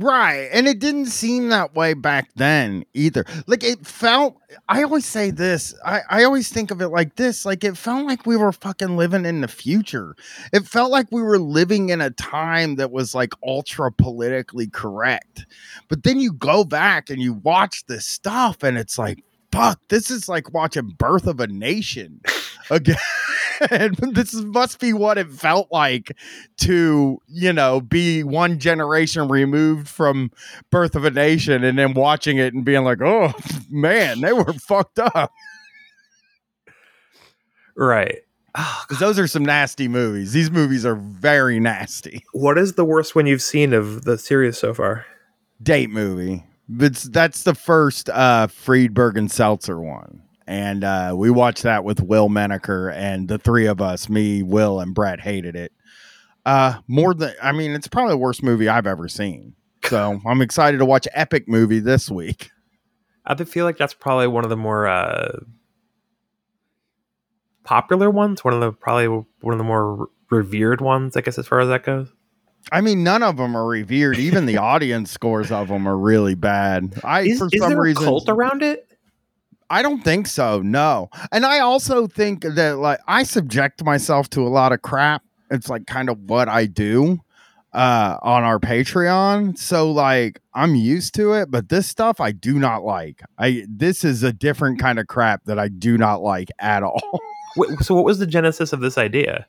Right. And it didn't seem that way back then either. Like it felt I always say this. I, I always think of it like this. Like it felt like we were fucking living in the future. It felt like we were living in a time that was like ultra politically correct. But then you go back and you watch this stuff and it's like, fuck, this is like watching Birth of a Nation again. this must be what it felt like to you know be one generation removed from birth of a nation and then watching it and being like oh man they were fucked up Right. Oh, 'Cause those are some nasty movies these movies are very nasty What is the worst one you've seen of the series so far? date movie it's that's the first uh friedberg and seltzer one and uh we watched that with will menaker and the three of us me will and brett hated it uh more than i mean it's probably the worst movie i've ever seen so i'm excited to watch epic movie this week I feel like that's probably one of the more uh, popular ones. One of the probably one of the more revered ones, I guess, as far as that goes. I mean, none of them are revered. Even the audience scores of them are really bad. I, Is, for is some there reason, a cult around it? I don't think so. No, and I also think that like I subject myself to a lot of crap. It's like kind of what I do uh on our Patreon. So like I'm used to it, but this stuff I do not like. I this is a different kind of crap that I do not like at all. Wait, so, what was the genesis of this idea?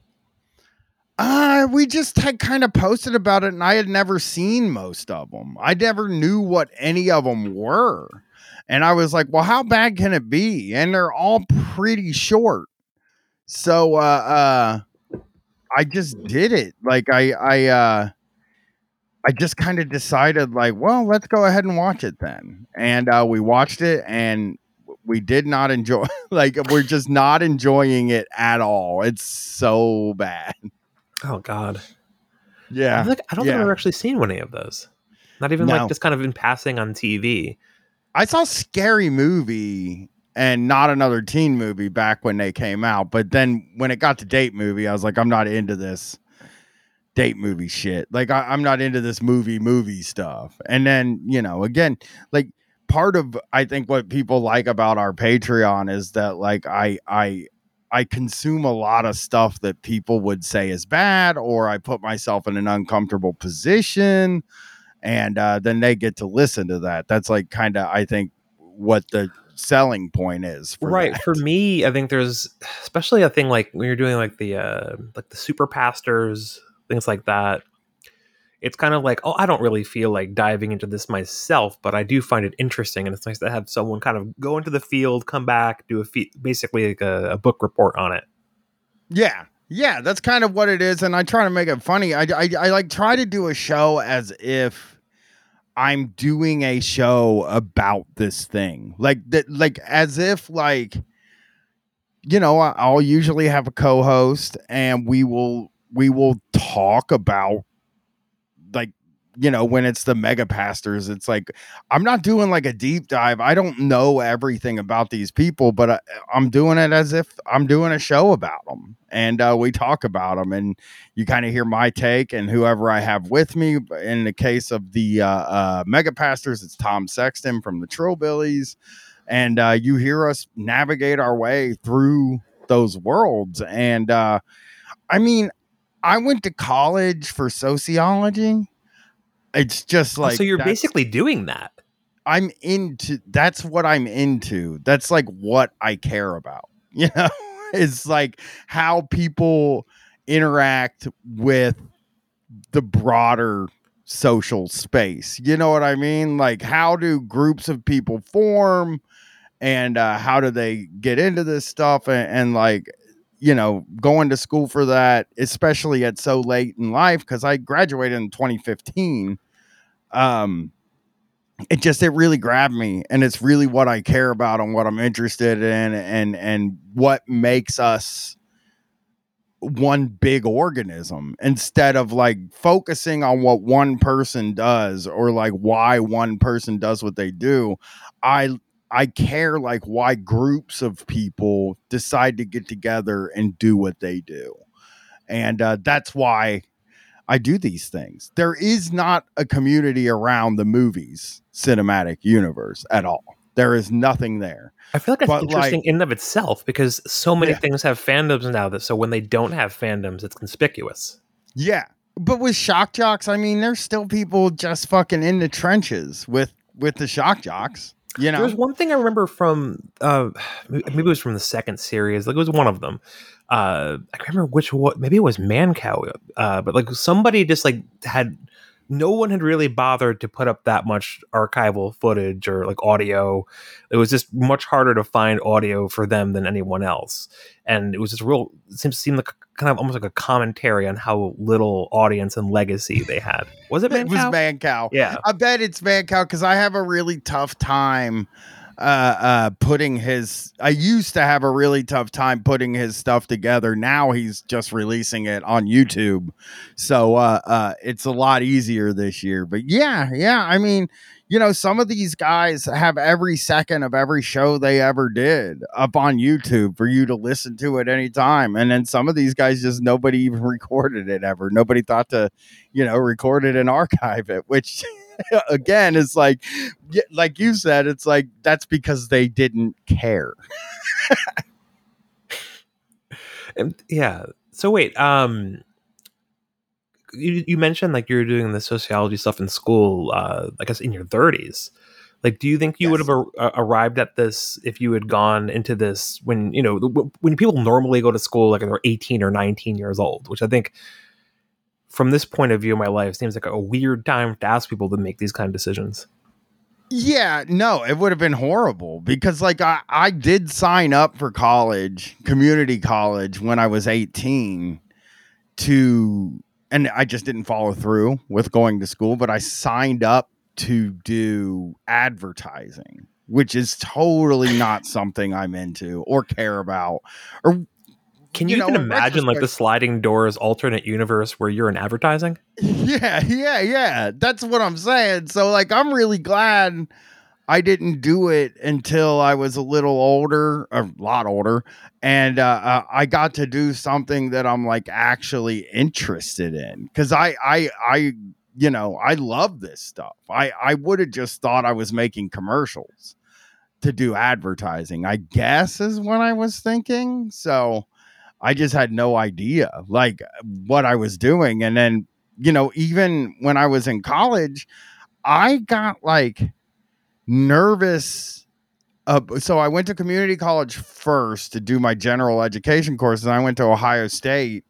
Uh, we just had kind of posted about it, and I had never seen most of them. I never knew what any of them were. And I was like, well, how bad can it be? And they're all pretty short. So uh uh I just did it. Like I I uh I just kind of decided like, well, let's go ahead and watch it then. And uh we watched it and we did not enjoy like we're just not enjoying it at all. It's so bad. Oh God, Yeah. feel like, I don't think. I've ever actually seen any of those. Not even No. like just kind of in passing on TV. I saw Scary Movie and not another teen movie back when they came out. But then when it got to date movie, I was like, I'm not into this date movie shit. Like I, I'm not into this movie movie stuff. And then, you know, again, like part of I think what people like about our Patreon is that like I I I consume a lot of stuff that people would say is bad, or I put myself in an uncomfortable position and uh, then they get to listen to that. That's like kind of I think what the selling point is. For right that. for me i think there's especially a thing like when you're doing like the uh like the super pastors things like that it's kind of like oh i don't really feel like diving into this myself but i do find it interesting and it's nice to have someone kind of go into the field come back do a fe- basically like a, a book report on it Yeah. Yeah, that's kind of what it is, and I try to make it funny. I, I, I like try to do a show as if I'm doing a show about this thing, like that, like as if like you know I'll usually have a co-host, and we will we will talk about you know, when it's the mega pastors, it's like I'm not doing like a deep dive. I don't know everything about these people, but I, I'm doing it as if I'm doing a show about them, and uh, we talk about them, and you kind of hear my take and whoever I have with me. In the case of the uh, uh, mega pastors, it's Tom Sexton from the Trillbillies, and uh, you hear us navigate our way through those worlds. And uh, I mean, I went to college for sociology. It's just like so you're basically doing that. I'm into that's what I'm into. That's like what I care about. You know, it's like how people interact with the broader social space. You know what I mean? Like how do groups of people form and uh, how do they get into this stuff and, and like you know going to school for that especially at so late in life because i graduated in 2015 um it just it really grabbed me and it's really what i care about and what i'm interested in and and what makes us one big organism instead of like focusing on what one person does or like why one person does what they do. I i care like why groups of people decide to get together and do what they do and uh, that's why I do these things. There is not a community around the movies cinematic universe at all. There is nothing there. I feel like that's But, interesting like- in and of itself because so many Yeah. things have fandoms now that so when they don't have fandoms, it's conspicuous. Yeah. But with shock jocks, I mean, there's still people just fucking in the trenches with with the shock jocks. You know, There's one thing I remember from uh, maybe it was from the second series. Like it was one of them. Uh, I can't remember which one. Maybe it was Mancow. Uh, but like somebody just like had no one had really bothered to put up that much archival footage or like audio. It was just much harder to find audio for them than anyone else, and it was just real. It seemed seemed like kind of almost like a commentary on how little audience and legacy they had. Was it it was Mancow? man cow. yeah. I bet it's Mancow because I have a really tough time uh uh putting his I used to have a really tough time putting his stuff together. Now he's just releasing it on YouTube. So uh uh it's a lot easier this year. But yeah, yeah, I mean, you know, some of these guys have every second of every show they ever did up on YouTube for you to listen to at any time. And then some of these guys just nobody even recorded it ever. Nobody thought to, you know, record it and archive it, which again is like like you said, it's like that's because they didn't care. And- yeah. So wait, um you, you mentioned like you're doing the sociology stuff in school uh I guess in your 30s. Like do you think you would have ar- uh, arrived at this if you had gone into this when, you know, when people normally go to school like they're 18 or 19 years old, which I think from this point of view in my life seems like a weird time to ask people to make these kind of decisions. Yeah, no, it would have been horrible because like I, I did sign up for college, community college when I was 18 to and I just didn't follow through with going to school, but I signed up to do advertising, which is totally not something I'm into or care about. Or Can You you, know, even imagine like the sliding doors alternate universe where you're in advertising? Yeah, yeah, yeah. That's what I'm saying. So like I'm really glad I didn't do it until I was a little older, a lot older, and uh, uh, I got to do something that I'm like actually interested in cuz I I I you know, I love this stuff. I I would have just thought I was making commercials to do advertising. I guess is what I was thinking. So I just had no idea like what I was doing and then you know, even when I was in college, I got like nervous. Uh, so I went to community college first to do my general education courses. And I went to Ohio State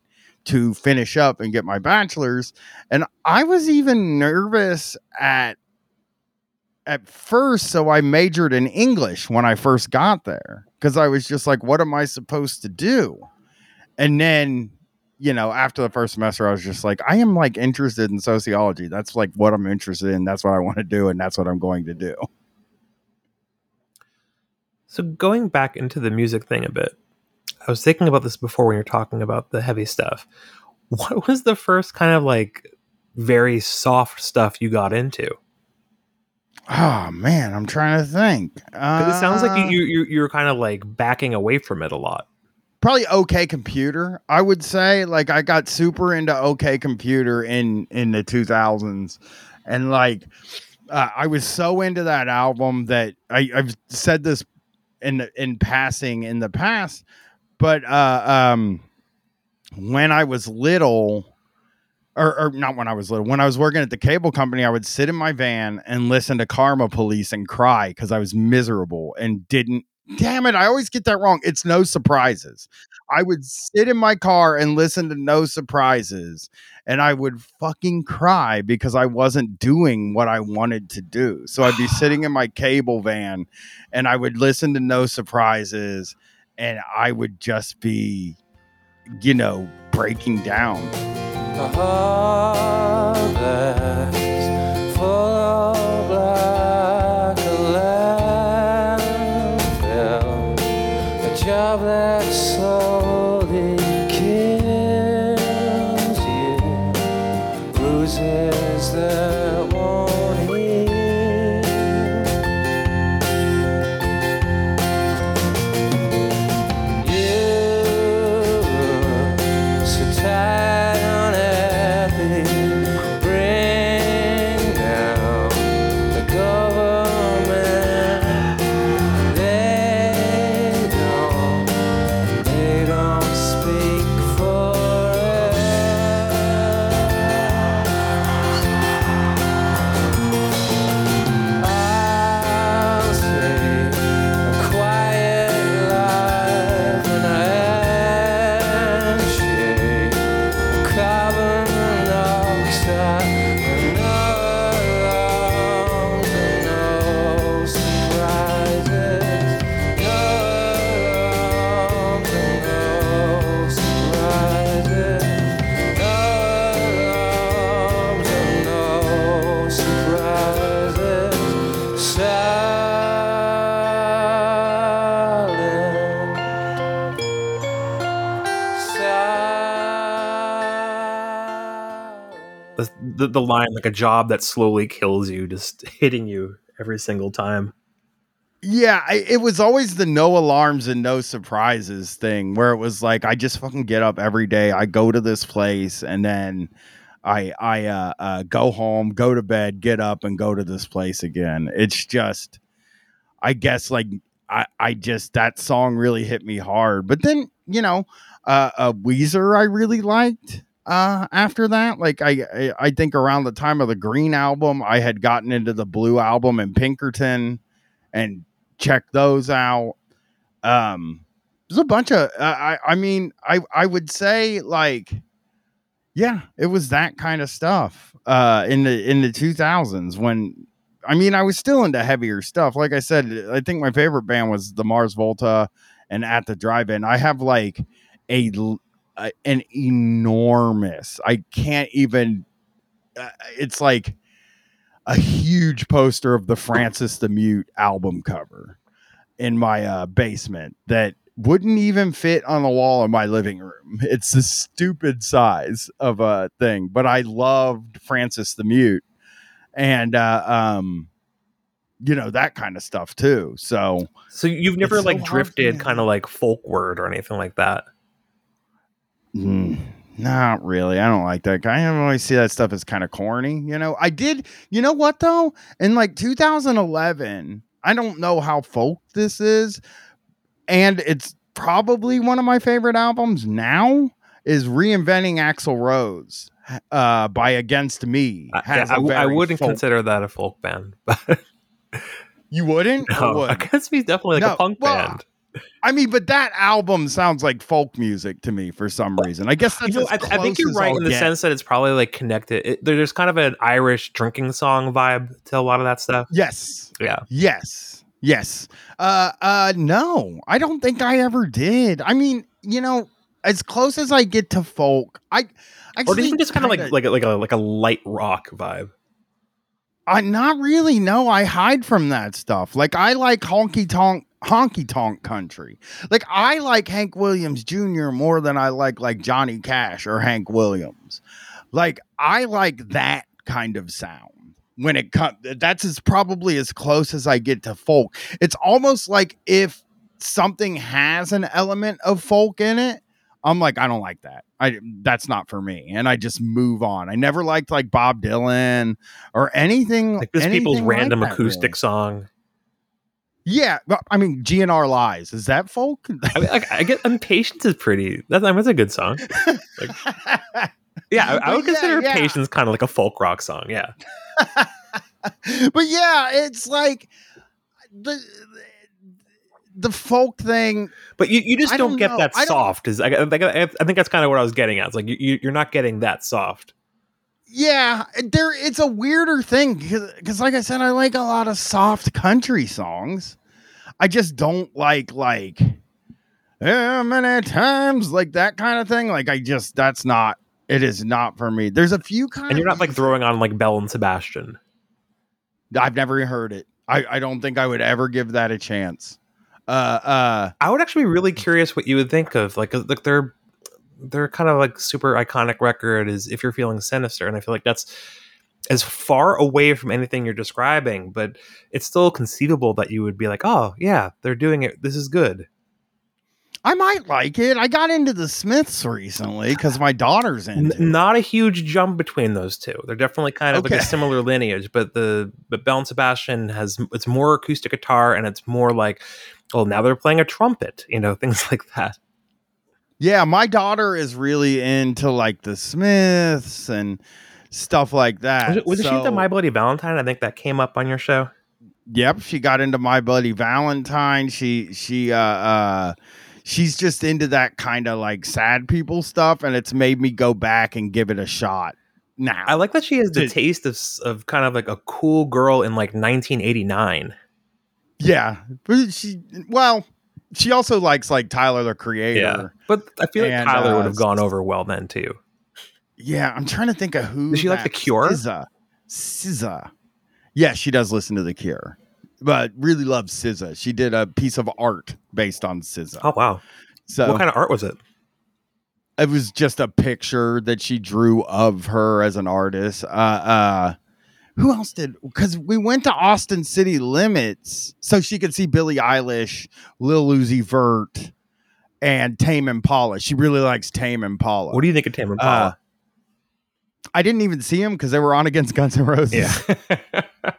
to finish up and get my bachelor's. And I was even nervous at at first. So I majored in English when I first got there because I was just like, what am I supposed to do? And then you know, after the first semester, I was just like, I am like interested in sociology. That's like what I'm interested in. That's what I want to do, and that's what I'm going to do. So going back into the music thing a bit, I was thinking about this before when you're talking about the heavy stuff. What was the first kind of like very soft stuff you got into? Oh man, I'm trying to think. Because it sounds like Uh, you, you you you're kind of like backing away from it a lot. Probably OK Computer. I would say like I got super into OK Computer in in the 2000s, and like uh, I was so into that album that I, I've said this in in passing in the past, but uh, um, when I was little. Or, or not when I was little. When I was working at the cable company, I would sit in my van and listen to Karma Police and cry because I was miserable and didn't. Damn it! I always get that wrong. It's no surprises. I would sit in my car and listen to No Surprises, and I would fucking cry because I wasn't doing what I wanted to do. So I'd be sitting in my cable van, and I would listen to No Surprises, and I would just be, you know, breaking down. Uh-huh, The, the line like a job that slowly kills you, just hitting you every single time. Yeah, I, it was always the no alarms and no surprises thing where it was like I just fucking get up every day. I go to this place and then I I uh, uh, go home, go to bed, get up and go to this place again. It's just I guess like I I just that song really hit me hard. But then, you know, uh, uh Weezer I really liked uh after that like I, I i think around the time of the green album i had gotten into the blue album and pinkerton and check those out. Um, there's a bunch of uh, I I mean I I would say like yeah, it was that kind of stuff uh in the in the 2000s when I mean I was still into heavier stuff. Like I said, I think my favorite band was the Mars Volta and At the Drive-In. I have like a an enormous. I can't even uh, it's like a huge poster of the Francis the Mute album cover in my uh, basement that wouldn't even fit on the wall in my living room. It's a stupid size of a thing, but I loved Francis the Mute and uh, um you know that kind of stuff too. So So you've never It's so like drifted kind of like folk word or anything like that. Mm, not really. I don't like that. Guy. I always see that stuff as kind of corny. You know, I did. You know what though? In like 2011, I don't know how folk this is, and it's probably one of my favorite albums now. Is reinventing Axl Rose uh, by Against Me. I, I, I wouldn't folk- consider that a folk band, but you wouldn't. No, would? Against Me is definitely like No, a punk well, band. I mean, but that album sounds like folk music to me for some reason. I guess that's You know, I, I think you're right I'll in the get. sense that it's probably like connected. It, there's kind of an Irish drinking song vibe to a lot of that stuff. Yes. Yeah. Yes. Yes. Uh uh no. I don't think I ever did. I mean, you know, as close as I get to folk, I Or actually even just kind of like like a, like a like a light rock vibe. I not really no, I hide from that stuff. Like I like honky tonk honky tonk country. Like I like Hank Williams Jr. more than I like like Johnny Cash or Hank Williams. Like I like that kind of sound when it comes. That's as probably as close as I get to folk. It's almost like if something has an element of folk in it, I'm like, I don't like that. I that's not for me, and I just move on. I never liked like Bob Dylan or anything Like this people's anything like random acoustic really. song. Yeah, I mean, GNR lies. Is that folk? I mean, like, I get um, Impatience is pretty. That's, I that's a good song. Yeah, I, I would yeah, consider yeah. Patience kind of like a folk rock song. Yeah. but yeah, it's like the the folk thing. But you, you just don't, don't get know. that soft. Is I, I, think that's kind of what I was getting at. It's like you, you, you're not getting that soft. Yeah, there. It's a weirder thing because, like I said, I like a lot of soft country songs. I just don't like like yeah, many times like that kind of thing. Like I just that's not. It is not for me. There's a few kind. And you're not like throwing on like Belle and Sebastian. I've never heard it. I I don't think I would ever give that a chance. Uh uh. I would actually be really curious what you would think of like like they're they're kind of like super iconic record is if you're feeling sinister and I feel like that's as far away from anything you're describing but it's still conceivable that you would be like oh yeah they're doing it. This is good. I might like it. I got into the Smiths recently because my daughter's N- into. not a huge jump between those two. They're definitely kind of like a similar lineage but the but Belle and Sebastian has it's more acoustic guitar and it's more like well now they're playing a trumpet you know things like that. Yeah, my daughter is really into like the Smiths and stuff like that. was, it, was she So- the My Bloody Valentine I think that came up on your show Yep, she got into My Bloody Valentine. She she uh uh she's just into that kind of like sad people stuff and it's made me go back and give it a shot. Now. I like that she has the Did- taste of of kind of like a cool girl in like 1989. yeah. She well, she also likes like Tyler the Creator. Yeah, but I feel like And, Tyler uh, would have gone over well then too. Yeah, I'm trying to think of who. Does she like The Cure? SZA. SZA. Yeah, she does listen to The Cure, but really loves SZA. She did a piece of art based on SZA. Oh wow! so what kind of art was it? it was just a picture that she drew of her as an artist. Uh, uh, who else did? Because we went to Austin City Limits so she could see Billie Eilish, Lil Uzi Vert, and Tame Impala. She really likes Tame Impala. What do you think of Tame Impala? I didn't even see them because they were on against Guns N' Roses. yeah,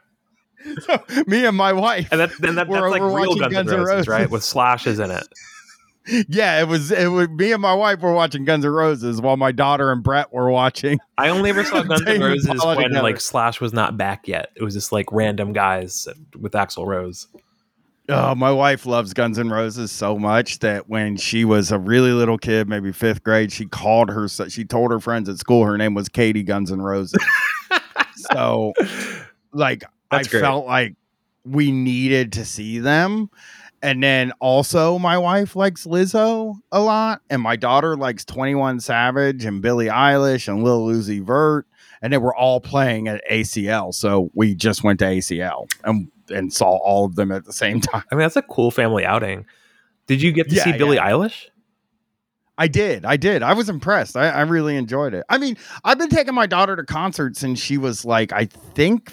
So me and my wife. and that, then that, We're that's like real Guns, Guns N' N' Roses, right? With slashes in it. yeah, it was it was me and my wife were watching Guns N' Roses while my daughter and Brett were watching. I only ever saw Guns N' Roses when together. like Slash was not back yet. It was just like random guys with Axl Rose. Oh, my wife loves Guns N' Roses so much that when she was a really little kid, maybe fifth grade, she called her. She told her friends at school her name was Katie Guns N' Roses. so, like, That's I great. felt like we needed to see them. And then also, my wife likes Lizzo a lot, and my daughter likes Twenty One Savage and Billie Eilish and Lil Uzi Vert, and they were all playing at ACL. So we just went to ACL and and saw all of them at the same time. I mean, that's a cool family outing. Did you get to Yeah, see Billie yeah. Eilish? I did. I did. I was impressed. I, I really enjoyed it. I mean, I've been taking my daughter to concerts since she was like, I think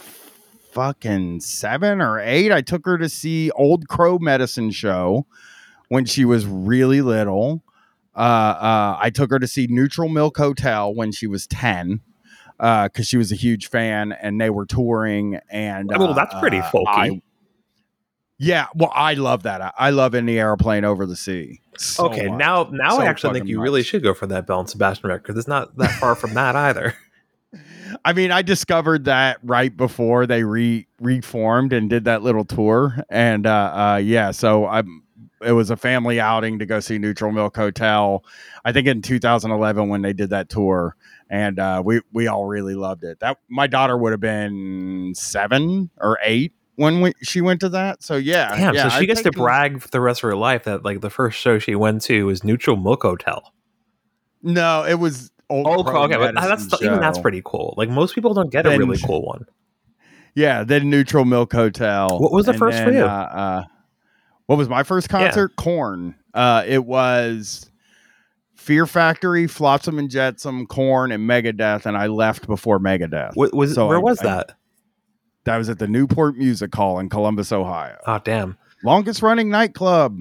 fucking seven or eight. I took her to see Old Crow Medicine Show when she was really little. Uh, uh, I took her to see Neutral Milk Hotel when she was 10 because she was a huge fan and they were touring. And Well, that's pretty uh, folky. I- yeah, well, I love that. I, I love in the airplane over the sea. so okay, much. now now So I actually think you really should go for that Belle and Sebastian record because it's not that far from that either. I mean, I discovered that right before they re reformed and did that little tour, and uh, uh, yeah, so I'm. It was a family outing to go see Neutral Milk Hotel. I think in 2011 when they did that tour, and uh, we we all really loved it. That my daughter would have been seven or eight when we, she went to that. So yeah, Damn, yeah, so she I've gets to brag for the rest of her life that like the first show she went to was Neutral Milk Hotel. No, it was old. Oh, Crow okay, but that's even that's pretty cool. Like most people don't get a really cool one. Yeah, then Neutral Milk Hotel. What was the And first for you? Uh, uh, what was my first concert? Korn. Uh, it was Fear Factory, Flotsam and Jetsam, Korn, and Megadeth, and I left before Megadeth. What was So where I- was I- that? That was at the Newport Music Hall in Columbus, Ohio. Oh damn. Longest running nightclub.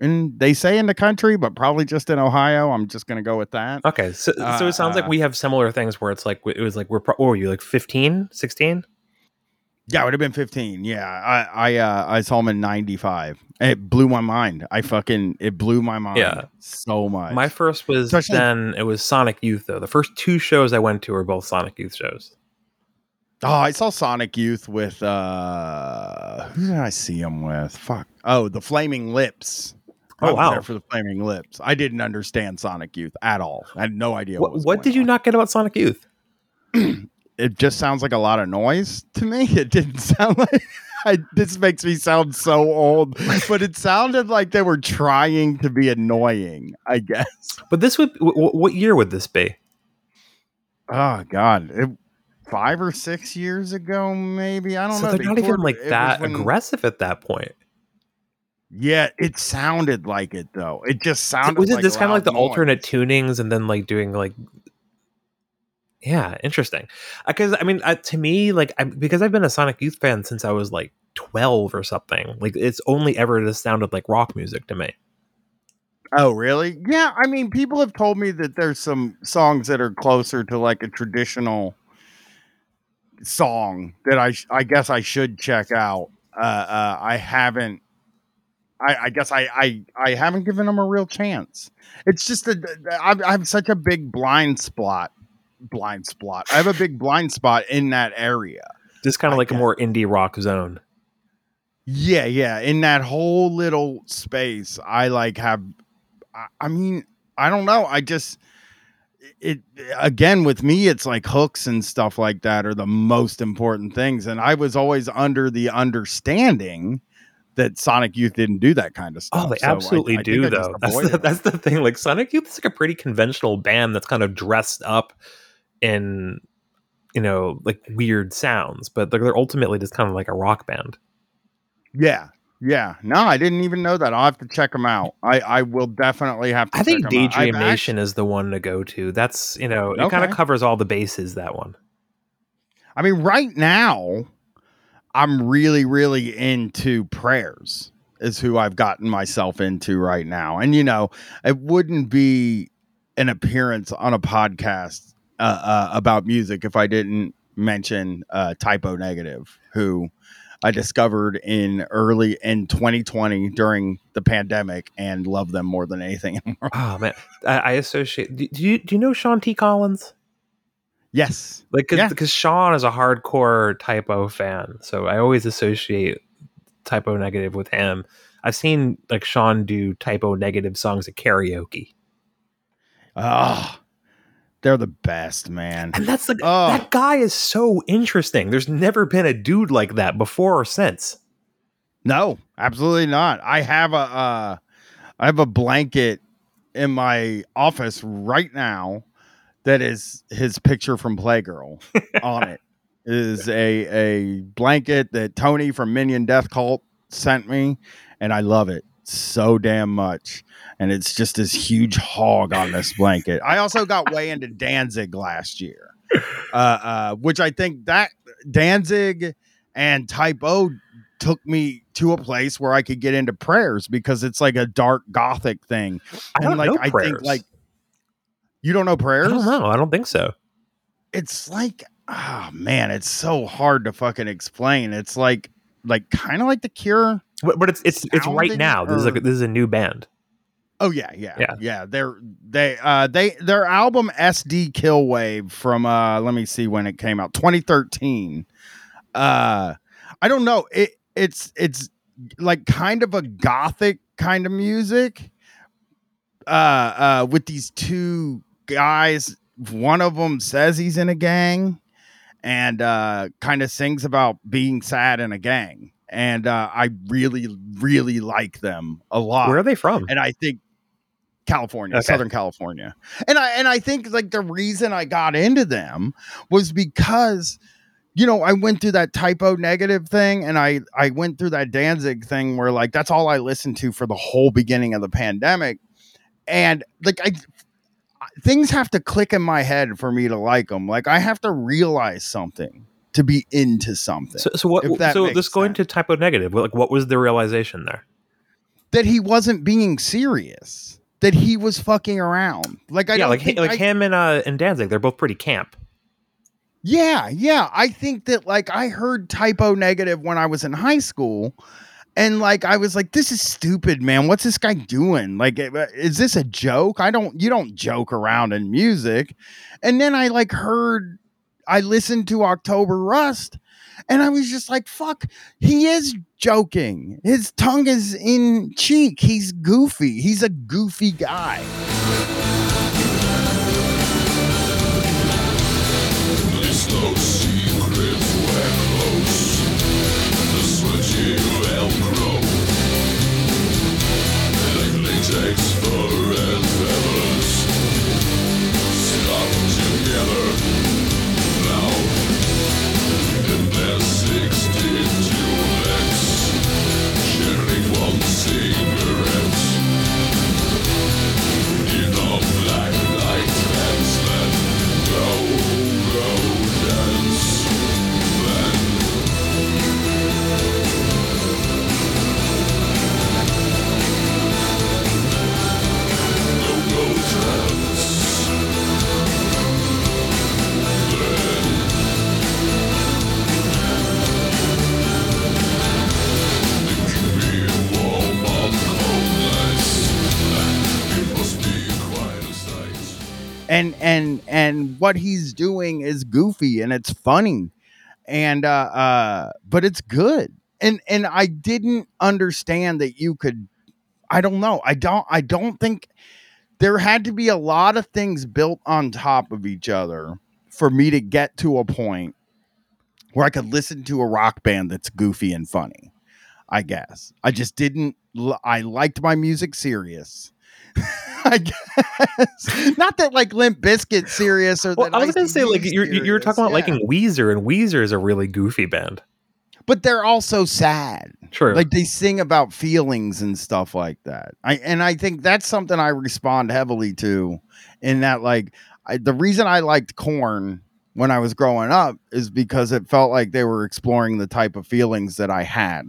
And they say in the country, but probably just in Ohio. I'm just gonna go with that. Okay, so so it sounds like Uh, we have similar things where it's like it was like we're pro- what were you like 15, 16? Yeah, it would have been 15. Yeah. I I uh I saw him in 95. It blew my mind. I fucking it blew my mind Yeah. so much. My first was Especially- then it was Sonic Youth though. The first two shows I went to were both Sonic Youth shows. Oh, I saw Sonic Youth with uh who did I see him with? Fuck. Oh, the Flaming Lips. Oh, wow. there for the Flaming Lips. I didn't understand Sonic Youth at all. I had no idea what What, what did you not get about Sonic Youth? It just sounds like a lot of noise to me. It didn't sound like I, this makes me sound so old, but it sounded like they were trying to be annoying, I guess. But this would w- what year would this be? Oh god. It, five or six years ago, maybe. I don't So know. they're not even like that when- aggressive at that point. Yeah, it sounded like it though. It just So sounded. was it like this kind of like the noise. alternate tunings and then like doing like yeah interesting because i mean uh, to me like I, because i've been a sonic youth fan since i was like 12 or something like it's only ever just sounded like rock music to me Oh, really? Yeah. I mean, people have told me that there's some songs that are closer to like a traditional song that I sh- I guess I should check out. Uh, uh, I haven't. I, I guess I, I I haven't given them a real chance. It's just that I, I have such a big blind spot. Blind spot. I have a big blind spot in that area. just kind of I like a more indie rock zone Yeah, yeah. In that whole little space, I like have. I, I mean, I don't know. I just it again with me. It's like hooks and stuff like that are the most important things, and I was always under the understanding that Sonic Youth didn't do that kind of oh, stuff. oh they So I- absolutely I think do though that's the, that's the thing like sonic youth is like a pretty conventional band that's kind of dressed up in you know like weird sounds but they're, they're ultimately just kind of like a rock band yeah. Yeah, no, I didn't even know that. I'll have to check them out. I, I will definitely have to. I think check 'em out. Daydream Nation is the one to go to. That's you know, it kind of covers all the bases. That one. I mean, right now, I'm really, really into prayers, is who I've gotten myself into right now. And, you know, it wouldn't be an appearance on a podcast uh, uh, about music if I didn't mention uh, Type O Negative, who I discovered in early in 2020 during the pandemic and love them more than anything in the world. Oh man, I, I associate. Do, do you do you know Sean T. Collins? Yes. Like, cause, Yeah. because Sean is a hardcore Type O fan, so I always associate Type O Negative with him. I've seen like Sean do Type O Negative songs at karaoke, Ah, they're the best, man. and that's the Oh. that guy is so interesting. There's never been a dude like that before or since. No, absolutely not. I have a uh, I have a blanket in my office right now that is his picture from Playgirl on it. It is a a blanket that Tony from Minion Death Cult sent me, and I love it so damn much. And it's just this huge hog on this blanket. I also got way into Danzig last year, uh, uh, which I think that Danzig and Type O took me to a place where I could get into prayers because it's like a dark gothic thing. I don't and like know I prayers. think like you don't know I prayers? don't know. I don't think so. It's like oh man, it's so hard to fucking explain. It's like like kind of like the cure. But, but it's it's it's right now. This is like this is a new band. Oh yeah, yeah, Yeah. yeah, They're they uh they their album SD Killwave from uh let me see when it came out 2013. Uh I don't know. It it's it's like kind of a gothic kind of music. Uh uh with these two guys, one of them says he's in a gang and uh kind of sings about being sad in a gang. And uh I really really like them a lot Where are they from? and I think California, Okay. Southern California. And I and I think like the reason I got into them was because you know, I went through that Type O Negative thing and I I went through that Danzig thing where like that's all I listened to for the whole beginning of the pandemic. And like I things have to click in my head for me to like them. Like I have to realize something to be into something. So, so what? So this going sense. to Type O Negative. Like, what was the realization there? that he wasn't being serious. That he was fucking around. Like I yeah, like like I- him and uh and Danzig, they're both pretty camp. Yeah, yeah. I think that like I heard Type O Negative when I was in high school. And like I was like, this is stupid, man. What's this guy doing? Like, eh, is this a joke? I don't you don't joke around in music. And then I like heard I listened to October Rust and I was just like, fuck, he is joking. His tongue is in cheek. He's goofy. He's a goofy guy. And and and what he's doing is goofy and it's funny. And uh uh but it's good. And and i didn't understand that you could i don't know. I don't i don't think there had to be a lot of things built on top of each other for me to get to a point where i could listen to a rock band that's goofy and funny i guess. I just didn't i liked my music serious I guess not that like Limp Bizkit serious or Well, that I was gonna say like you're you're serious, talking about yeah. liking Weezer, and Weezer is a really goofy band. but they're also sad. True. Like they sing about feelings and stuff like that. I and I think that's something I respond heavily to. In that, like I, the reason I liked Korn when I was growing up is because it felt like they were exploring the type of feelings that I had.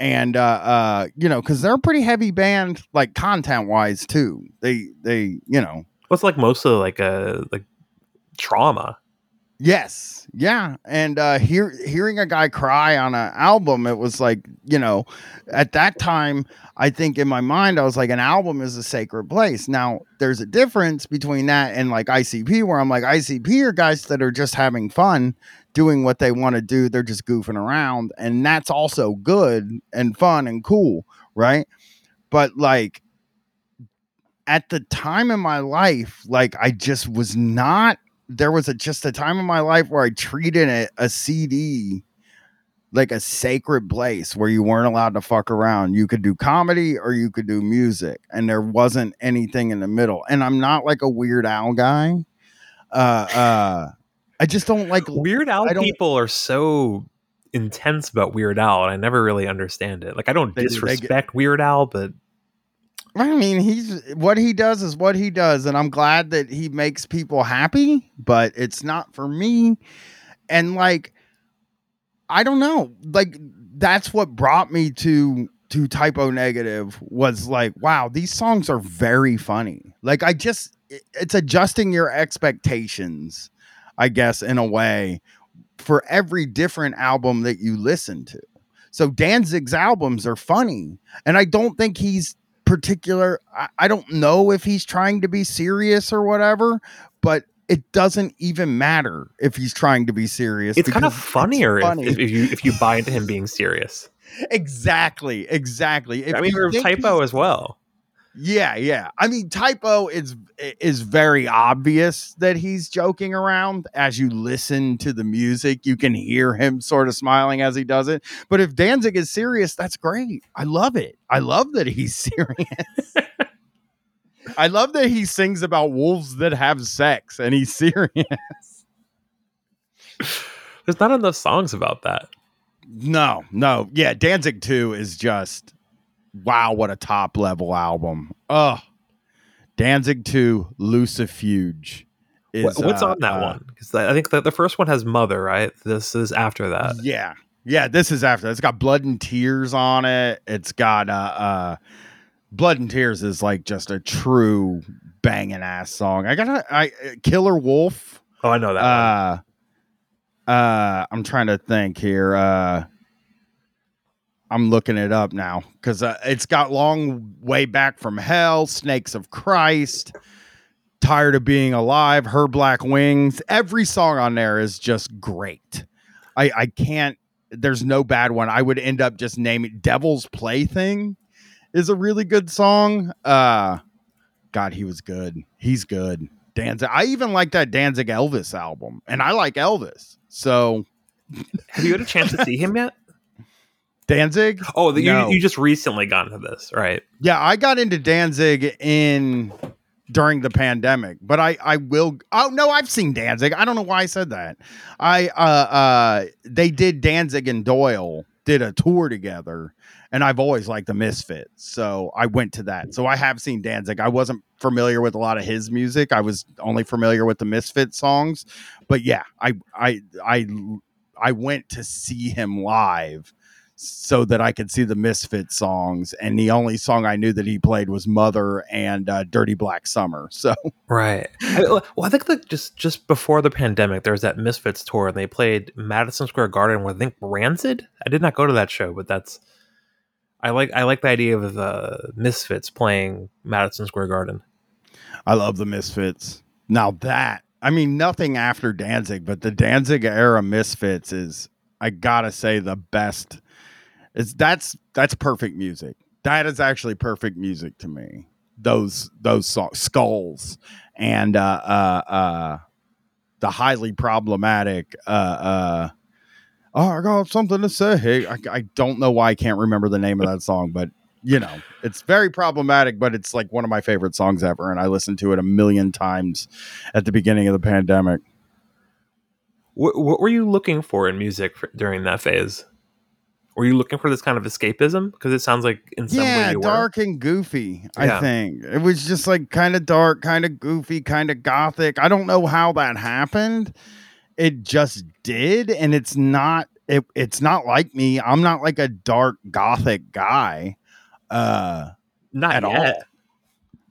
And uh uh you know, because they're a pretty heavy band, like content wise too. They they, you know, What's like mostly like a like trauma. Yes, yeah, and uh, hear hearing a guy cry on an album, it was like you know, at that time, I think in my mind, I was like, an album is a sacred place. Now, there's a difference between that and like ICP, where I'm like, ICP are guys that are just having fun, doing what they want to do. They're just goofing around, and that's also good and fun and cool, right? But like at the time in my life, like I just was not there was a just a time in my life where I treated a, a CD like a sacred place where you weren't allowed to fuck around. You could do comedy or you could do music, and there wasn't anything in the middle. And I'm not like a Weird Al guy. Uh, uh, I just don't like. Weird Al people are so intense about Weird Al, and I never really understand it. Like I don't They- they get- disrespect Weird Al, but I mean, he's what he does is what he does, and I'm glad that he makes people happy, but it's not for me. And like, I don't know, like that's what brought me to to Type O Negative was like, wow, these songs are very funny. Like, I just it's adjusting your expectations, I guess, in a way for every different album that you listen to. So Danzig's albums are funny, and I don't think he's particular I, I don't know if he's trying to be serious or whatever but it doesn't even matter if he's trying to be serious it's kind of funnier if, funny. if, if you if you buy into him being serious. exactly exactly If I mean, you or think Type O as well. Yeah yeah. I mean Type O is is very obvious that he's joking around. As you listen to the music you can hear him sort of smiling as he does it. But if danzig is serious that's great. I love it. I love that he's serious. I love that he sings about wolves that have sex and he's serious. There's not enough songs about that. no no. Yeah danzig 2 is just wow what a top level album oh Danzig 2 Lucifuge. Is, what's uh, on that uh, one? Because I think that the first one has Mother, right? This is after that. Yeah. Yeah, this is after. It's got Blood and Tears on it. It's got uh uh Blood and Tears is like just a true banging ass song. I got a I Killer Wolf. Oh, I know that. one. Uh uh I'm trying to think here. Uh I'm looking it up now cuz uh, it's got long way back from hell, Snakes of Christ, Tired of Being Alive, Her Black Wings. Every song on there is just great. I I can't there's no bad one. I would end up just naming Devil's Plaything is a really good song. Uh God, he was good. He's good. Danzig. I even like that Danzig Elvis album, and I like Elvis. So Have you had a chance to see him yet? Danzig. Oh, the, No. you you just recently got into this, right? Yeah, I got into Danzig in during the pandemic, but I I will. Oh no, I've seen Danzig. I don't know why I said that. I uh uh they did Danzig and Doyle did a tour together, and I've always liked the Misfits, so I went to that. So I have seen Danzig. I wasn't familiar with a lot of his music. I was only familiar with the Misfits songs, but yeah, I I I I went to see him live so that I could see the Misfit songs. And the only song I knew that he played was Mother and uh, Dirty Black Summer. So Right. I, well, I think that just just before the pandemic, there was that Misfits tour, and they played Madison Square Garden with I think Rancid. I did not go to that show, but that's I like I like the idea of the Misfits playing Madison Square Garden. I love the Misfits. Now that, I mean, nothing after Danzig, but the Danzig era Misfits is, I gotta say, the best. It's that's that's perfect music. That is actually perfect music to me. Those those songs, skulls, and uh, uh, uh, the highly problematic. Uh, uh, oh, I got something to say. I, I don't know why I can't remember the name of that song, but you know, it's very problematic, but it's like one of my favorite songs ever, and I listened to it a million times at the beginning of the pandemic. What, what were you looking for in music for, during that phase? Were you looking for this kind of escapism? Because it sounds like in some way yeah, you were. dark and goofy. Yeah. I think it was just like kind of dark, kind of goofy, kind of gothic. I don't know how that happened. It just did, and it's not. It, it's not like me. I'm not like a dark gothic guy. Uh, Not at yet. all.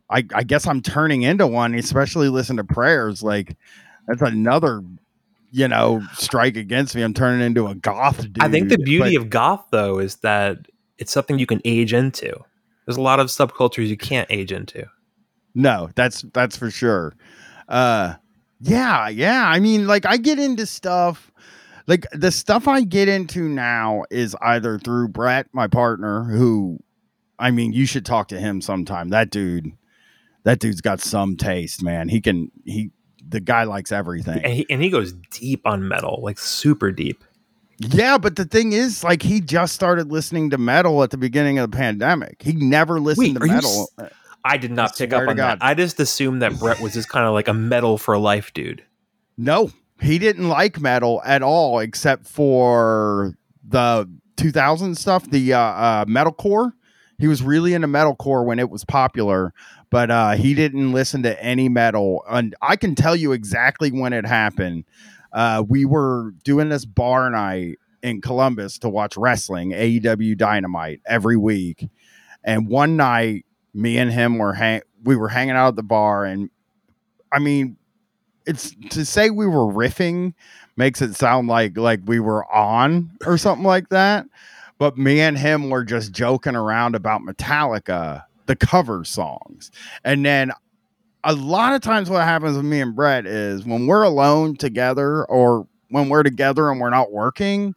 I, I guess I'm turning into one, especially listen to prayers. Like that's another, you know, strike against me. I'm turning into a goth dude. I think the beauty But of goth though is that it's something you can age into. There's a lot of subcultures you can't age into. no, that's that's for sure. Uh yeah, yeah. I mean, like I get into stuff like the stuff I get into now is either through Brett, my partner, who I mean, you should talk to him sometime. That dude, that dude's got some taste, man. He can he the guy likes everything. And he and he goes deep on metal, like super deep. Yeah, but the thing is, like, he just started listening to metal at the beginning of the pandemic. He never listened Wait, to metal. I did not I pick up on that. I just assumed that Brett was just kind of like a metal for life dude. No, he didn't like metal at all, except for the 2000 stuff, the uh, uh, metalcore. He was really into metalcore when it was popular, but uh, he didn't listen to any metal. And I can tell you exactly when it happened. Uh, we were doing this bar night in Columbus to watch wrestling, AEW Dynamite every week. And one night, me and him were hang- we were hanging out at the bar, and I mean, it's to say we were riffing makes it sound like like we were on or something like that. But me and him were just joking around about Metallica, the cover songs. And then a lot of times what happens with me and Brett is when we're alone together or when we're together and we're not working,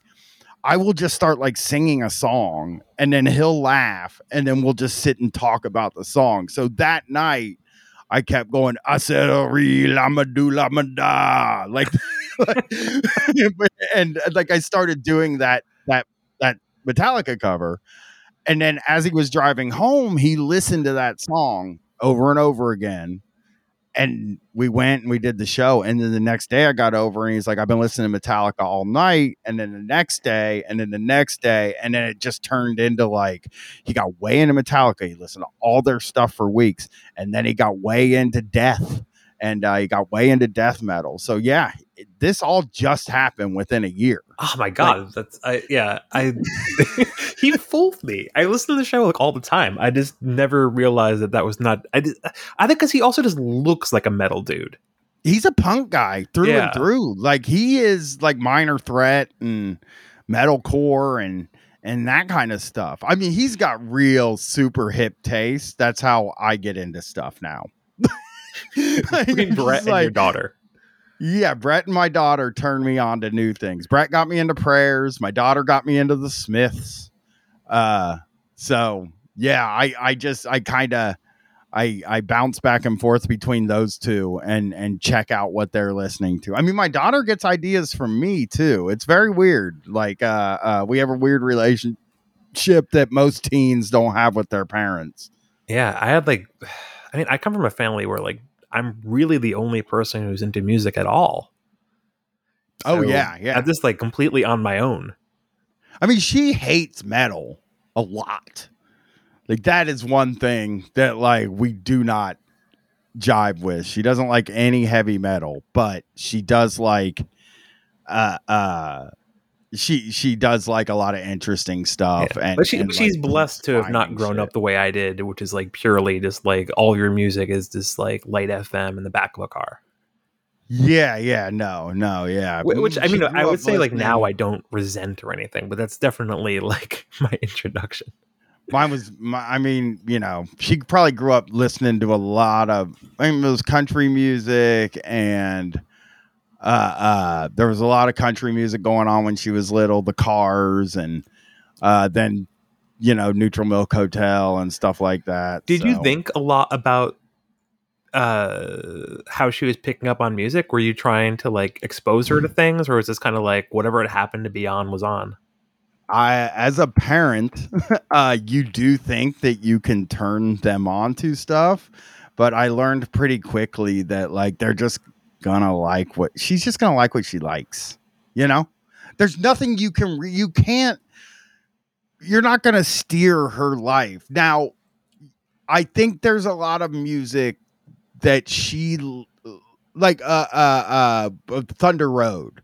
I will just start like singing a song and then he'll laugh and then we'll just sit and talk about the song. So that night I kept going, I said a real do I'ma da like, and like I started doing that that that Metallica cover. And then as he was driving home, he listened to that song over and over again. and we went and we did the show. And then the next day I got over and he's like, I've been listening to Metallica all night. And then the next day, and then the next day, and then it just turned into like he got way into Metallica. He listened to all their stuff for weeks. And then he got way into death and uh, he got way into death metal. So yeah, it- this all just happened within a year. Oh my god, that's I yeah, I he fooled me. I listen to the show like all the time. I just never realized that that was not I did, I think cuz he also just looks like a metal dude. He's a punk guy through Yeah. and through. Like he is like minor threat and metalcore and and that kind of stuff. I mean, he's got real super hip taste. That's how I get into stuff now. Like, Between Brett and your daughter. Yeah, Brett and my daughter turned me on to new things. Brett got me into prayers. My daughter got me into the Smiths. Uh, so yeah, I I just I kind of I I bounce back and forth between those two and and check out what they're listening to. I mean, my daughter gets ideas from me too. It's very weird. Like uh, uh we have a weird relationship that most teens don't have with their parents. Yeah, I had like I mean, I come from a family where like I'm really the only person who's into music at all. Oh yeah, yeah. I'm just like completely on my own. I mean, she hates metal a lot. Like that is one thing that like we do not jive with. She doesn't like any heavy metal, but she does like uh uh she she does like a lot of interesting stuff Yeah. and but she, and, she's like, blessed to have not grown shit. up the way I did, which is like purely just like all your music is just like light FM in the back of a car. Yeah, yeah, no, no, yeah. Wh- Which I mean, I would say like now I don't resent or anything, but that's definitely like my introduction. Mine was, my, I mean, you know, she probably grew up listening to a lot of, I mean, it was country music and uh, uh, there was a lot of country music going on when she was little, the cars and uh, then, you know, Neutral Milk Hotel and stuff like that. Did you think a lot about uh how she was picking up on music? Were you trying to like expose her to things, or was this kind of like whatever it happened to be on was on? I, as a parent, uh, you do think that you can turn them on to stuff, but I learned pretty quickly that like they're just gonna like what she's just gonna like what she likes. You know, there's nothing you can re- you can't. You're not gonna steer her life now. I think there's a lot of music that she like uh uh uh Thunder Road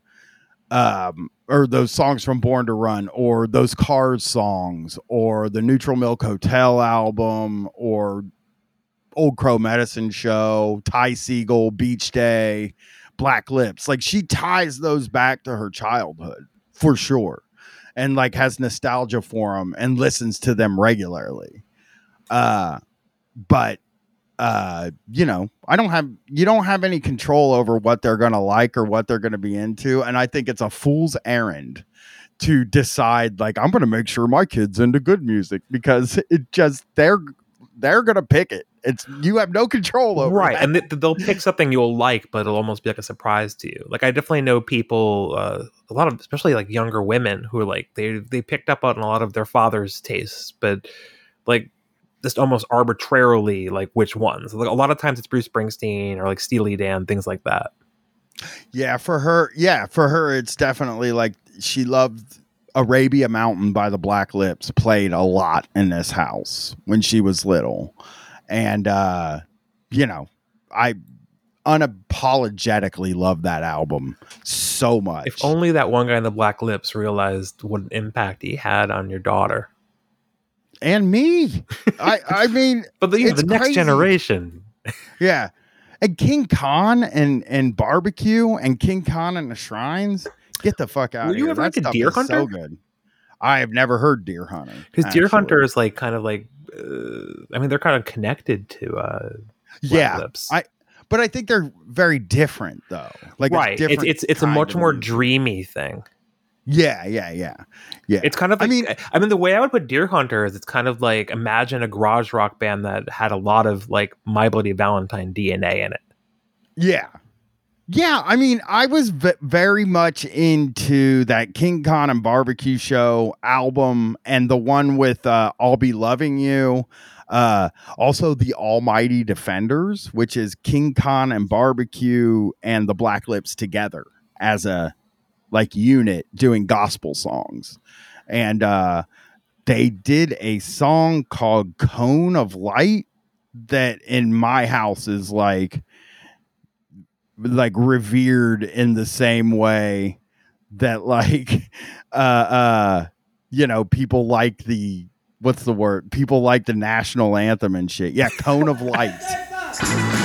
um or those songs from Born to Run or those Cars songs or the Neutral Milk Hotel album or Old Crow Medicine Show, Ty Segall, Beach Day, Black Lips. Like she ties those back to her childhood for sure. And like has nostalgia for them and listens to them regularly. Uh but uh you know i don't have you don't have any control over what they're gonna like or what they're gonna be into and i think it's a fool's errand to decide like i'm gonna make sure my kids into good music because it just they're they're gonna pick it. It's you have no control over right that. and th- they'll pick something you'll like but it'll almost be like a surprise to you. Like i definitely know people uh, a lot of especially like younger women who are like they they picked up on a lot of their father's tastes but like just almost arbitrarily like which ones. Like a lot of times it's bruce springsteen or like steely dan things like that. Yeah, for her, yeah, for her, it's definitely like she loved Arabia Mountain by the Black Lips played a lot in this house when she was little. And uh, you know, I unapologetically love that album so much. if only that one guy in the black lips realized what an impact he had on your daughter and me. I I mean, but the, the next crazy. generation yeah. And King Khan and and barbecue and King Khan and the shrines. Get the fuck out Were of you here. ever into stuff Deer is So good. I have never heard Deerhunter. because Deerhunter is like kind of like uh, i mean they're kind of connected to uh Yeah, lips. I- but I think they're very different though. Like right it's different it's, it's a much more dreamy thing Yeah, yeah, yeah, yeah. it's kind of I like, I mean- mean i mean the way i would put Deerhunter is it's kind of like imagine a garage rock band that had a lot of like my bloody valentine dna in it Yeah. Yeah, I mean, I was v- very much into that King Khan and Barbecue Show album and the one with uh, I'll Be Loving You. Uh, also, the Almighty Defenders, which is King Khan and Barbecue and the Black Lips together as a like unit doing gospel songs. And uh, they did a song called Cone of Light that in my house is like like revered in the same way that like uh uh you know people like the what's the word? People like the national anthem and shit. Yeah cone of light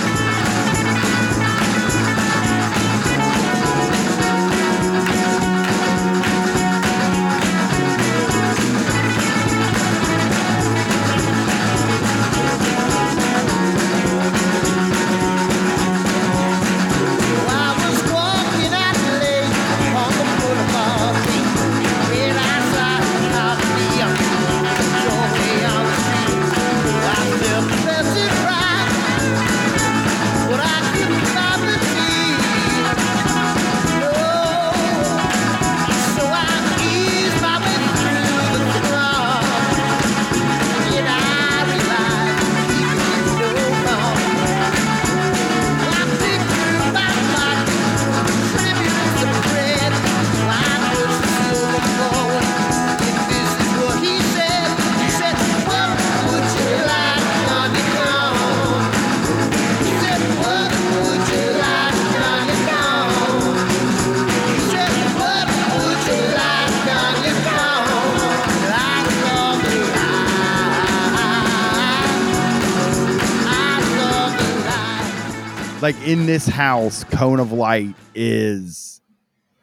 in this house cone of light is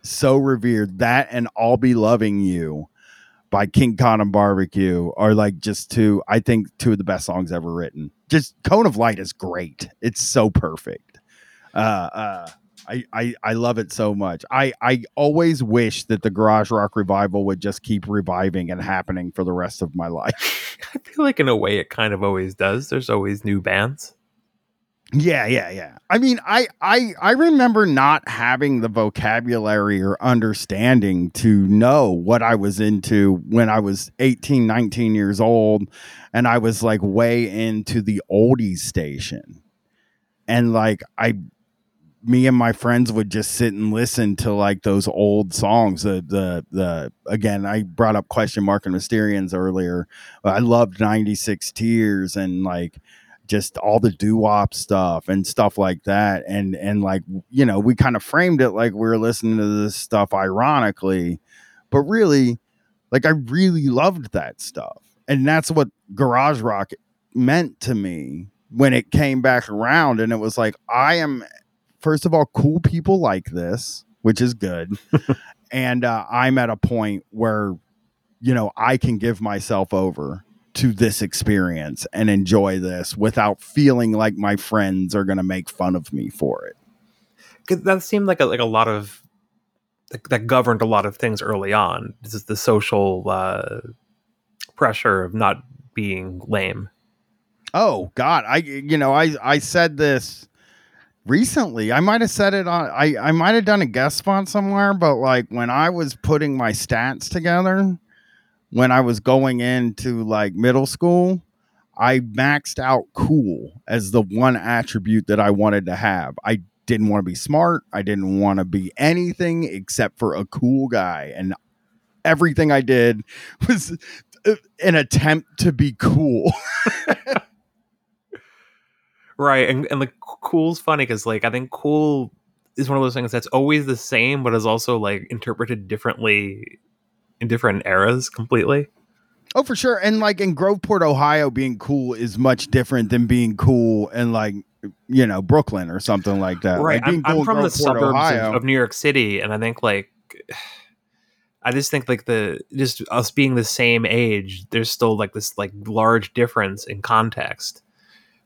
so revered that and i'll be loving you by king khan and barbecue are like just two i think two of the best songs ever written just cone of light is great it's so perfect uh uh I, I, I love it so much. I, I always wish that the garage rock revival would just keep reviving and happening for the rest of my life. I feel like in a way it kind of always does. There's always new bands. Yeah, yeah, yeah. I mean, I I I remember not having the vocabulary or understanding to know what I was into when I was 18, 19 years old and I was like way into the oldies station. And like I me and my friends would just sit and listen to like those old songs. The the the again, I brought up question mark and Mysterians earlier. I loved 96 Tears and like just all the doo-wop stuff and stuff like that. And and like you know we kind of framed it like we were listening to this stuff ironically but really like i really loved that stuff. And that's what garage rock meant to me when it came back around and it was like i am first of all cool people like this which is good. And uh, i'm at a point where you know i can give myself over to this experience and enjoy this without feeling like my friends are going to make fun of me for it. Cause that seemed like a, like a lot of like, that governed a lot of things early on. This is the social uh, pressure of not being lame. Oh God, I you know I I said this recently. I might have said it on I I might have done a guest spot somewhere, but like when I was putting my stats together, when I was going into like middle school, I maxed out cool as the one attribute that I wanted to have. I didn't want to be smart. I didn't want to be anything except for a cool guy. And everything I did was uh, an attempt to be cool. Right. And and like cool's funny because like I think cool is one of those things that's always the same, but is also like interpreted differently in different eras completely. Oh, for sure. And like in Groveport, Ohio, being cool is much different than being cool in like you know Brooklyn or something like that. right. Like, being I'm, I'm cool in from the Groveport, suburbs of, of New York City, and I think like I just think like the just us being the same age, there's still like this like large difference in context.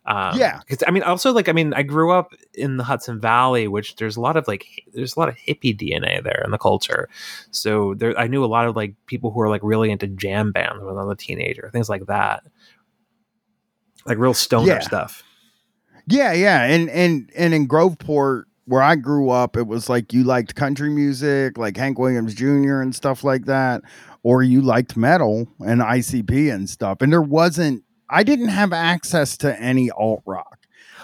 Um, Yeah. because I mean, also like I mean, I grew up in the Hudson Valley, which there's a lot of like there's a lot of hippie DNA there in the culture. So there, I knew a lot of like people who are like really into jam bands when I was a teenager, things like that, like real stoner Yeah. stuff. Yeah, yeah, and and and in Groveport, where I grew up, it was like you liked country music, like Hank Williams Jr. and stuff like that, or you liked metal and ICP and stuff. And there wasn't, I didn't have access to any alt rock.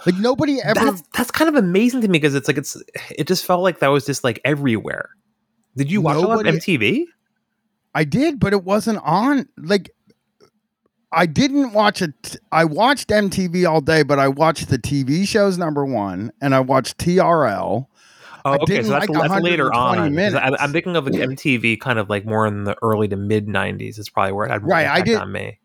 Like nobody ever. That's that's kind of amazing to me because it's like it's it just felt like that was just like everywhere. Did you watch a lot of MTV? I did, but it wasn't on. Like, I didn't watch it. I watched MTV all day, but I watched the TV shows number one, and I watched TRL. Oh, okay, so that's, like that's later 120 on. I. I'm thinking of like MTV, kind of like more in the early to mid '90s. Is probably where it had Right, I did- on me.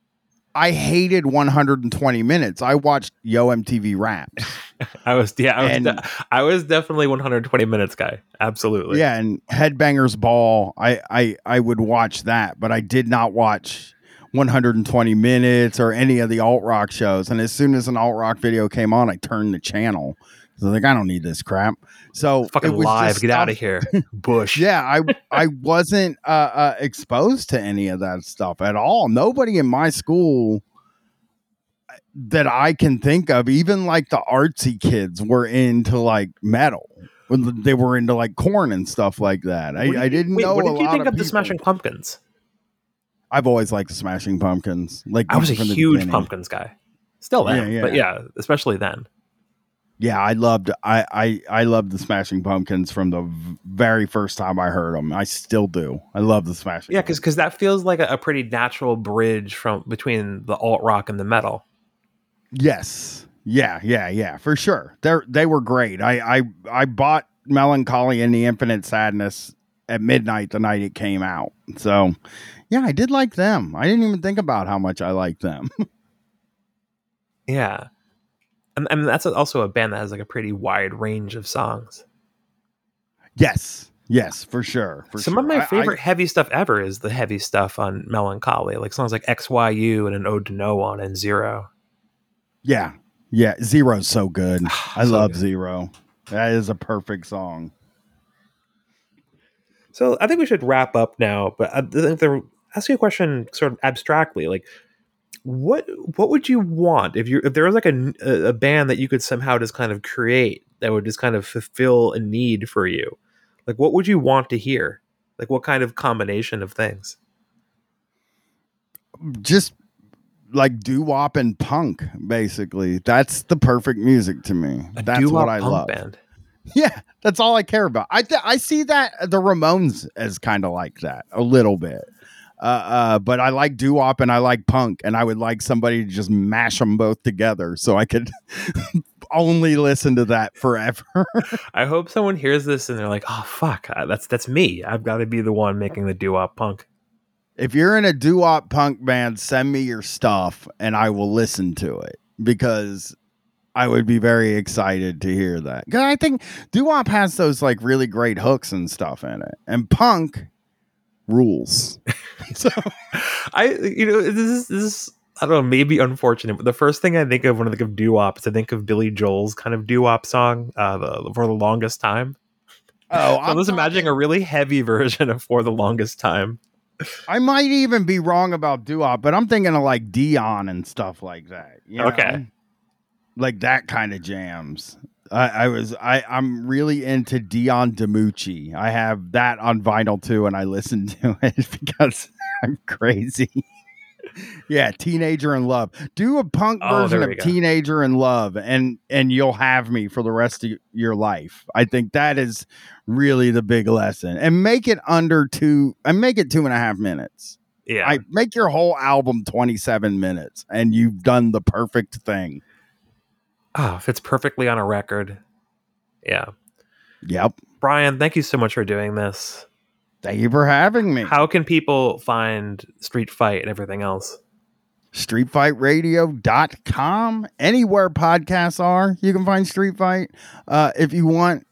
I hated 120 minutes. I watched Yo MTV Raps. I was yeah, I was, And- de- I was definitely 120 minutes guy. Absolutely. yeah, and Headbangers Ball. I, I I would watch that, but I did not watch 120 minutes or any of the alt rock shows. And as soon as an alt rock video came on, I turned the channel. So like, I don't need this crap. So fucking live. Get out of here, Bush. yeah i i wasn't uh, uh exposed to any of that stuff at all nobody in my school uh, that i can think of even like the artsy kids were into like metal they were into like Korn and stuff like that i, did I you- didn't wait, know What did you think of, the. Smashing Pumpkins? i've always liked the smashing pumpkins like I was a from the huge. Pumpkins guy. Still am, Yeah, but yeah. yeah, especially then. Yeah i loved i i i loved the smashing pumpkins from the very first time i heard them i still do i love the smashing Yeah, because that feels like a, a pretty natural bridge from between the alt rock and the metal. Yes. Yeah, yeah, yeah, for sure. They they were great. I I I bought Melancholy and the Infinite Sadness at midnight the night it came out. So, yeah, I did like them. I didn't even think about how much I liked them. Yeah, and I mean that's also a band that has like a pretty wide range of songs. yes. Yes, for sure. For Some sure. of my I- I- favorite heavy stuff ever is the heavy stuff on Melancholy, like songs like XYU and an Ode to No One and Zero. yeah. Yeah, Zero's so good. I So love good. Zero. That is a perfect song. So I think we should wrap up now, but I think they're asking a question sort of abstractly, like what what would you want if you if there was like a a band that you could somehow just kind of create that would just kind of fulfill a need for you? Like what would you want to hear? Like what kind of combination of things? Just like doo-wop and punk basically. That's the perfect music to me. A That's what I love. band. Yeah, that's all I care about. I th- I see that the Ramones as kind of like that a little bit. Uh, uh, but I like doo wop and I like punk, and I would like somebody to just mash them both together so I could only listen to that forever. I hope someone hears this and they're like, "Oh fuck, uh, that's that's me. I've got to be the one making the doo-wop punk." if you're in a doo wop punk band, send me your stuff and I will listen to it because I would be very excited to hear that. Because I think doo wop has those like really great hooks and stuff in it, and punk rules. so I you know this is this is I don't know maybe unfortunate, but the first thing I think of when I think of doo wop is I think of Billy Joel's kind of doo wop song uh, the, for the longest time. Oh, So I'm just imagining a really heavy version of for the longest time. I might even be wrong about doo but I'm thinking of like Dion and stuff like that. you know? Okay. like that kind of jams. I, I was I I'm really into Dion DiMucci. I have that on vinyl too, and I listen to it because I'm crazy. yeah, Teenager in Love. Do a punk Oh, version of go. Teenager in Love, and and you'll have me for the rest of your life. I think that is really the big lesson, and make it under two, and make it two and a half minutes. Yeah, I make your whole album 27 minutes, and you've done the perfect thing. Oh, fits perfectly on a record. Yeah, Yep. Brian, thank you so much for doing this. Thank you for having me. How can people find Street Fight and everything else? StreetFightRadio.com. Anywhere podcasts are, you can find Street Fight. Uh, if you want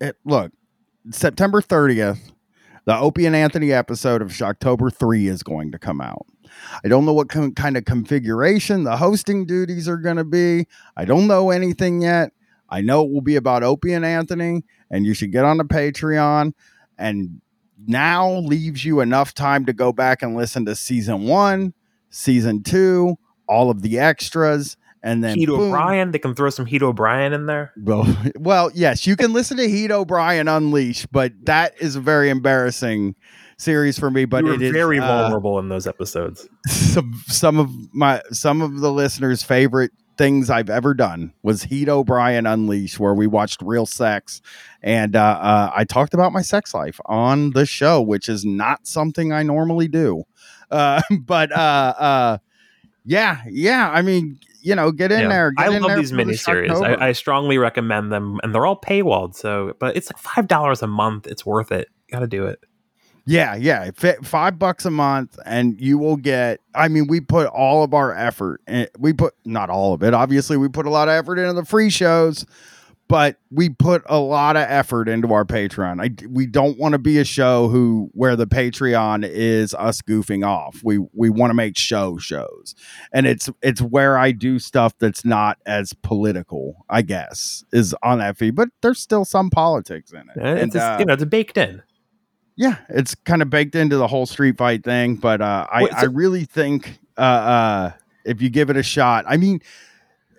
it, look, September 30th, the Opie and Anthony episode of Shocktober 3 is going to come out. I don't know what con- kind of configuration the hosting duties are going to be. I don't know anything yet. I know it will be about Opie and Anthony, and you should get on the Patreon. And now leaves you enough time to go back and listen to season one, season two, all of the extras, and then Heat. O'Brien. They can throw some Heat O'Brien in there. Well, well, yes, you can listen to Heat O'Brien Unleashed, but that is very embarrassing series for me. But it is very uh, vulnerable in those episodes. some some of my some of the listeners' favorite things I've ever done was Heat O'Brien Unleashed, where we watched real sex, and uh, uh, I talked about my sex life on the show, which is not something I normally do. Uh, but uh, uh, yeah, yeah, I mean, you know, get in Yeah. there. Get I in love there these the miniseries. I, I strongly recommend them, and they're all paywalled. So, but it's like five dollars a month. It's worth it. Got to do it. Yeah, yeah, Fi- five bucks a month, and you will get. I mean, we put all of our effort. In, we put not all of it. Obviously, we put a lot of effort into the free shows, but we put a lot of effort into our Patreon. I we don't want to be a show who where the Patreon is us goofing off. We we want to make show shows, and it's it's where I do stuff that's not as political. I guess is on that feed, but there's still some politics in it. And it's And, just, uh, you know it's baked in. Yeah, it's kind of baked into the whole street fight thing, but uh, I, Wait, so- I really think uh, uh, if you give it a shot, I mean,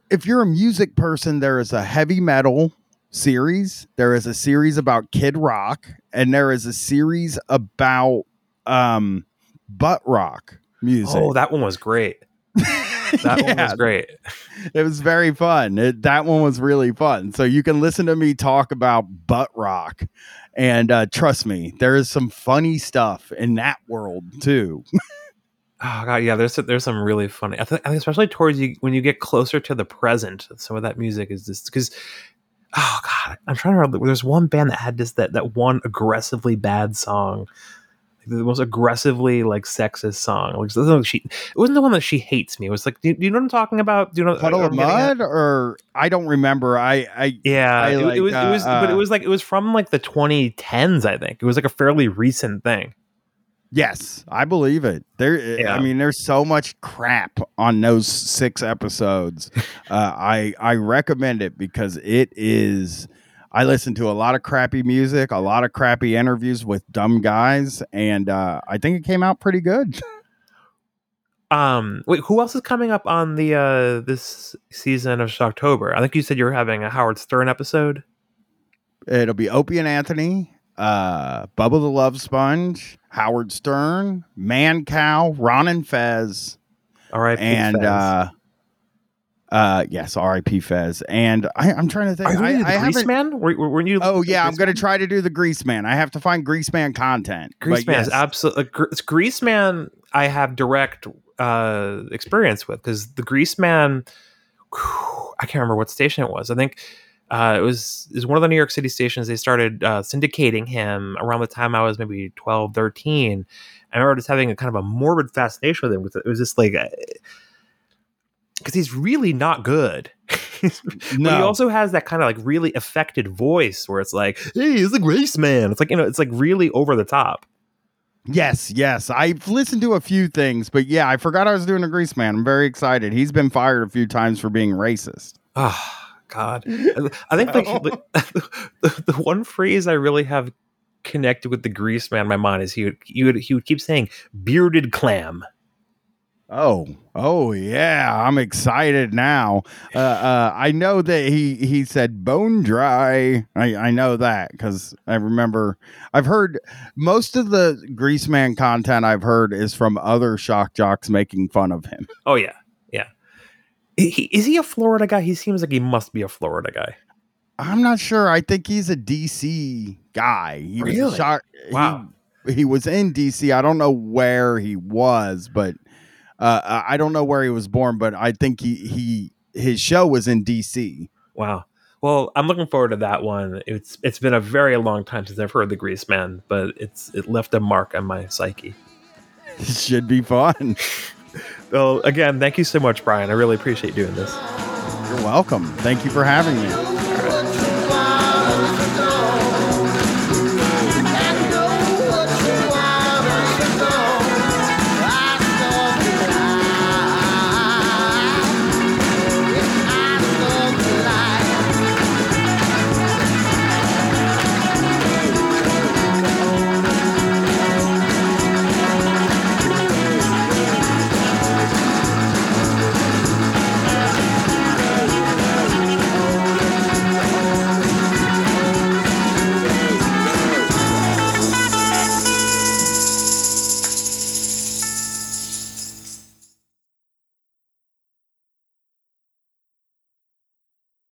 if you're a music person, there is a heavy metal series, there is a series about Kid Rock, and there is a series about um, butt rock music. Oh, that one was great. That one was great. it was very fun. It, that one was really fun. So you can listen to me talk about butt rock. And uh, trust me, there is some funny stuff in that world too. Oh god, yeah. There's there's some really funny. I think, I think especially towards you when you get closer to the present. Some of that music is just because. Oh god, I'm trying to remember. There's one band that had this that that one aggressively bad song, the most aggressively like sexist song. Like, so- she, it wasn't the one that she hates me. It was like, do, do you know what I'm talking about? Do you know Puddle of Mudd, or I don't remember. I, I Yeah, I it, like, it was. it was, but it uh, was like it was from like the 2010s. I think it was like a fairly recent thing. yes, I believe it. There, Yeah. I mean, there's so much crap on those six episodes. uh, I I recommend it because it is. I listen to a lot of crappy music, a lot of crappy interviews with dumb guys, and uh, I think it came out pretty good. Um, wait, who else is coming up on the uh this season of Shocktober? I think you said you were having a Howard Stern episode. It'll be Opie and Anthony, uh, Bubba the Love Sponge, Howard Stern, Mancow, Ron and Fez, All right, and uh, uh, yes, R.I.P. Fez. And I, I'm trying to think. are I, I Grease. Man? Were, were, were you? Oh yeah, I'm gonna try to do the Greaseman. I have to find Greaseman content. Greaseman is yes. absolutely It's Greaseman. I have direct uh experience with because the Greaseman. whew, I can't remember what station it was. I think uh, it was is one of the New York City stations. They started uh, syndicating him around the time I was maybe 12, 13. I remember just having a kind of a morbid fascination with him. It was just like because he's really not good. But he also has that kind of like really affected voice where it's like, "Hey, it's a Grace Man." It's like you know, it's like really over the top. Yes, yes. I've listened to a few things, but yeah, I forgot I was doing a Greaseman. I'm very excited. He's been fired a few times for being racist. Oh God, I think like, the, the, the one phrase I really have connected with the Greaseman in my mind is he would he would he would keep saying bearded clam. Oh, oh yeah, I'm excited now. Uh, uh, I know that he he said bone dry. I I know that because I remember I've heard most of the Greaseman content I've heard is from other shock jocks making fun of him. Oh yeah, yeah. He, is he a Florida guy? He seems like he must be a Florida guy. I'm not sure. I think he's a DC guy. He was Really? shock. Wow. He, he was in DC. I don't know where he was, but uh, I don't know where he was born. But I think he he his show was in DC. Wow. Well, I'm looking forward to that one. It's it's been a very long time since I've heard the Greaseman, but it's it left a mark on my psyche. It should be fun. Well, again, thank you so much, Brian. I really appreciate doing this. You're welcome. Thank you for having me.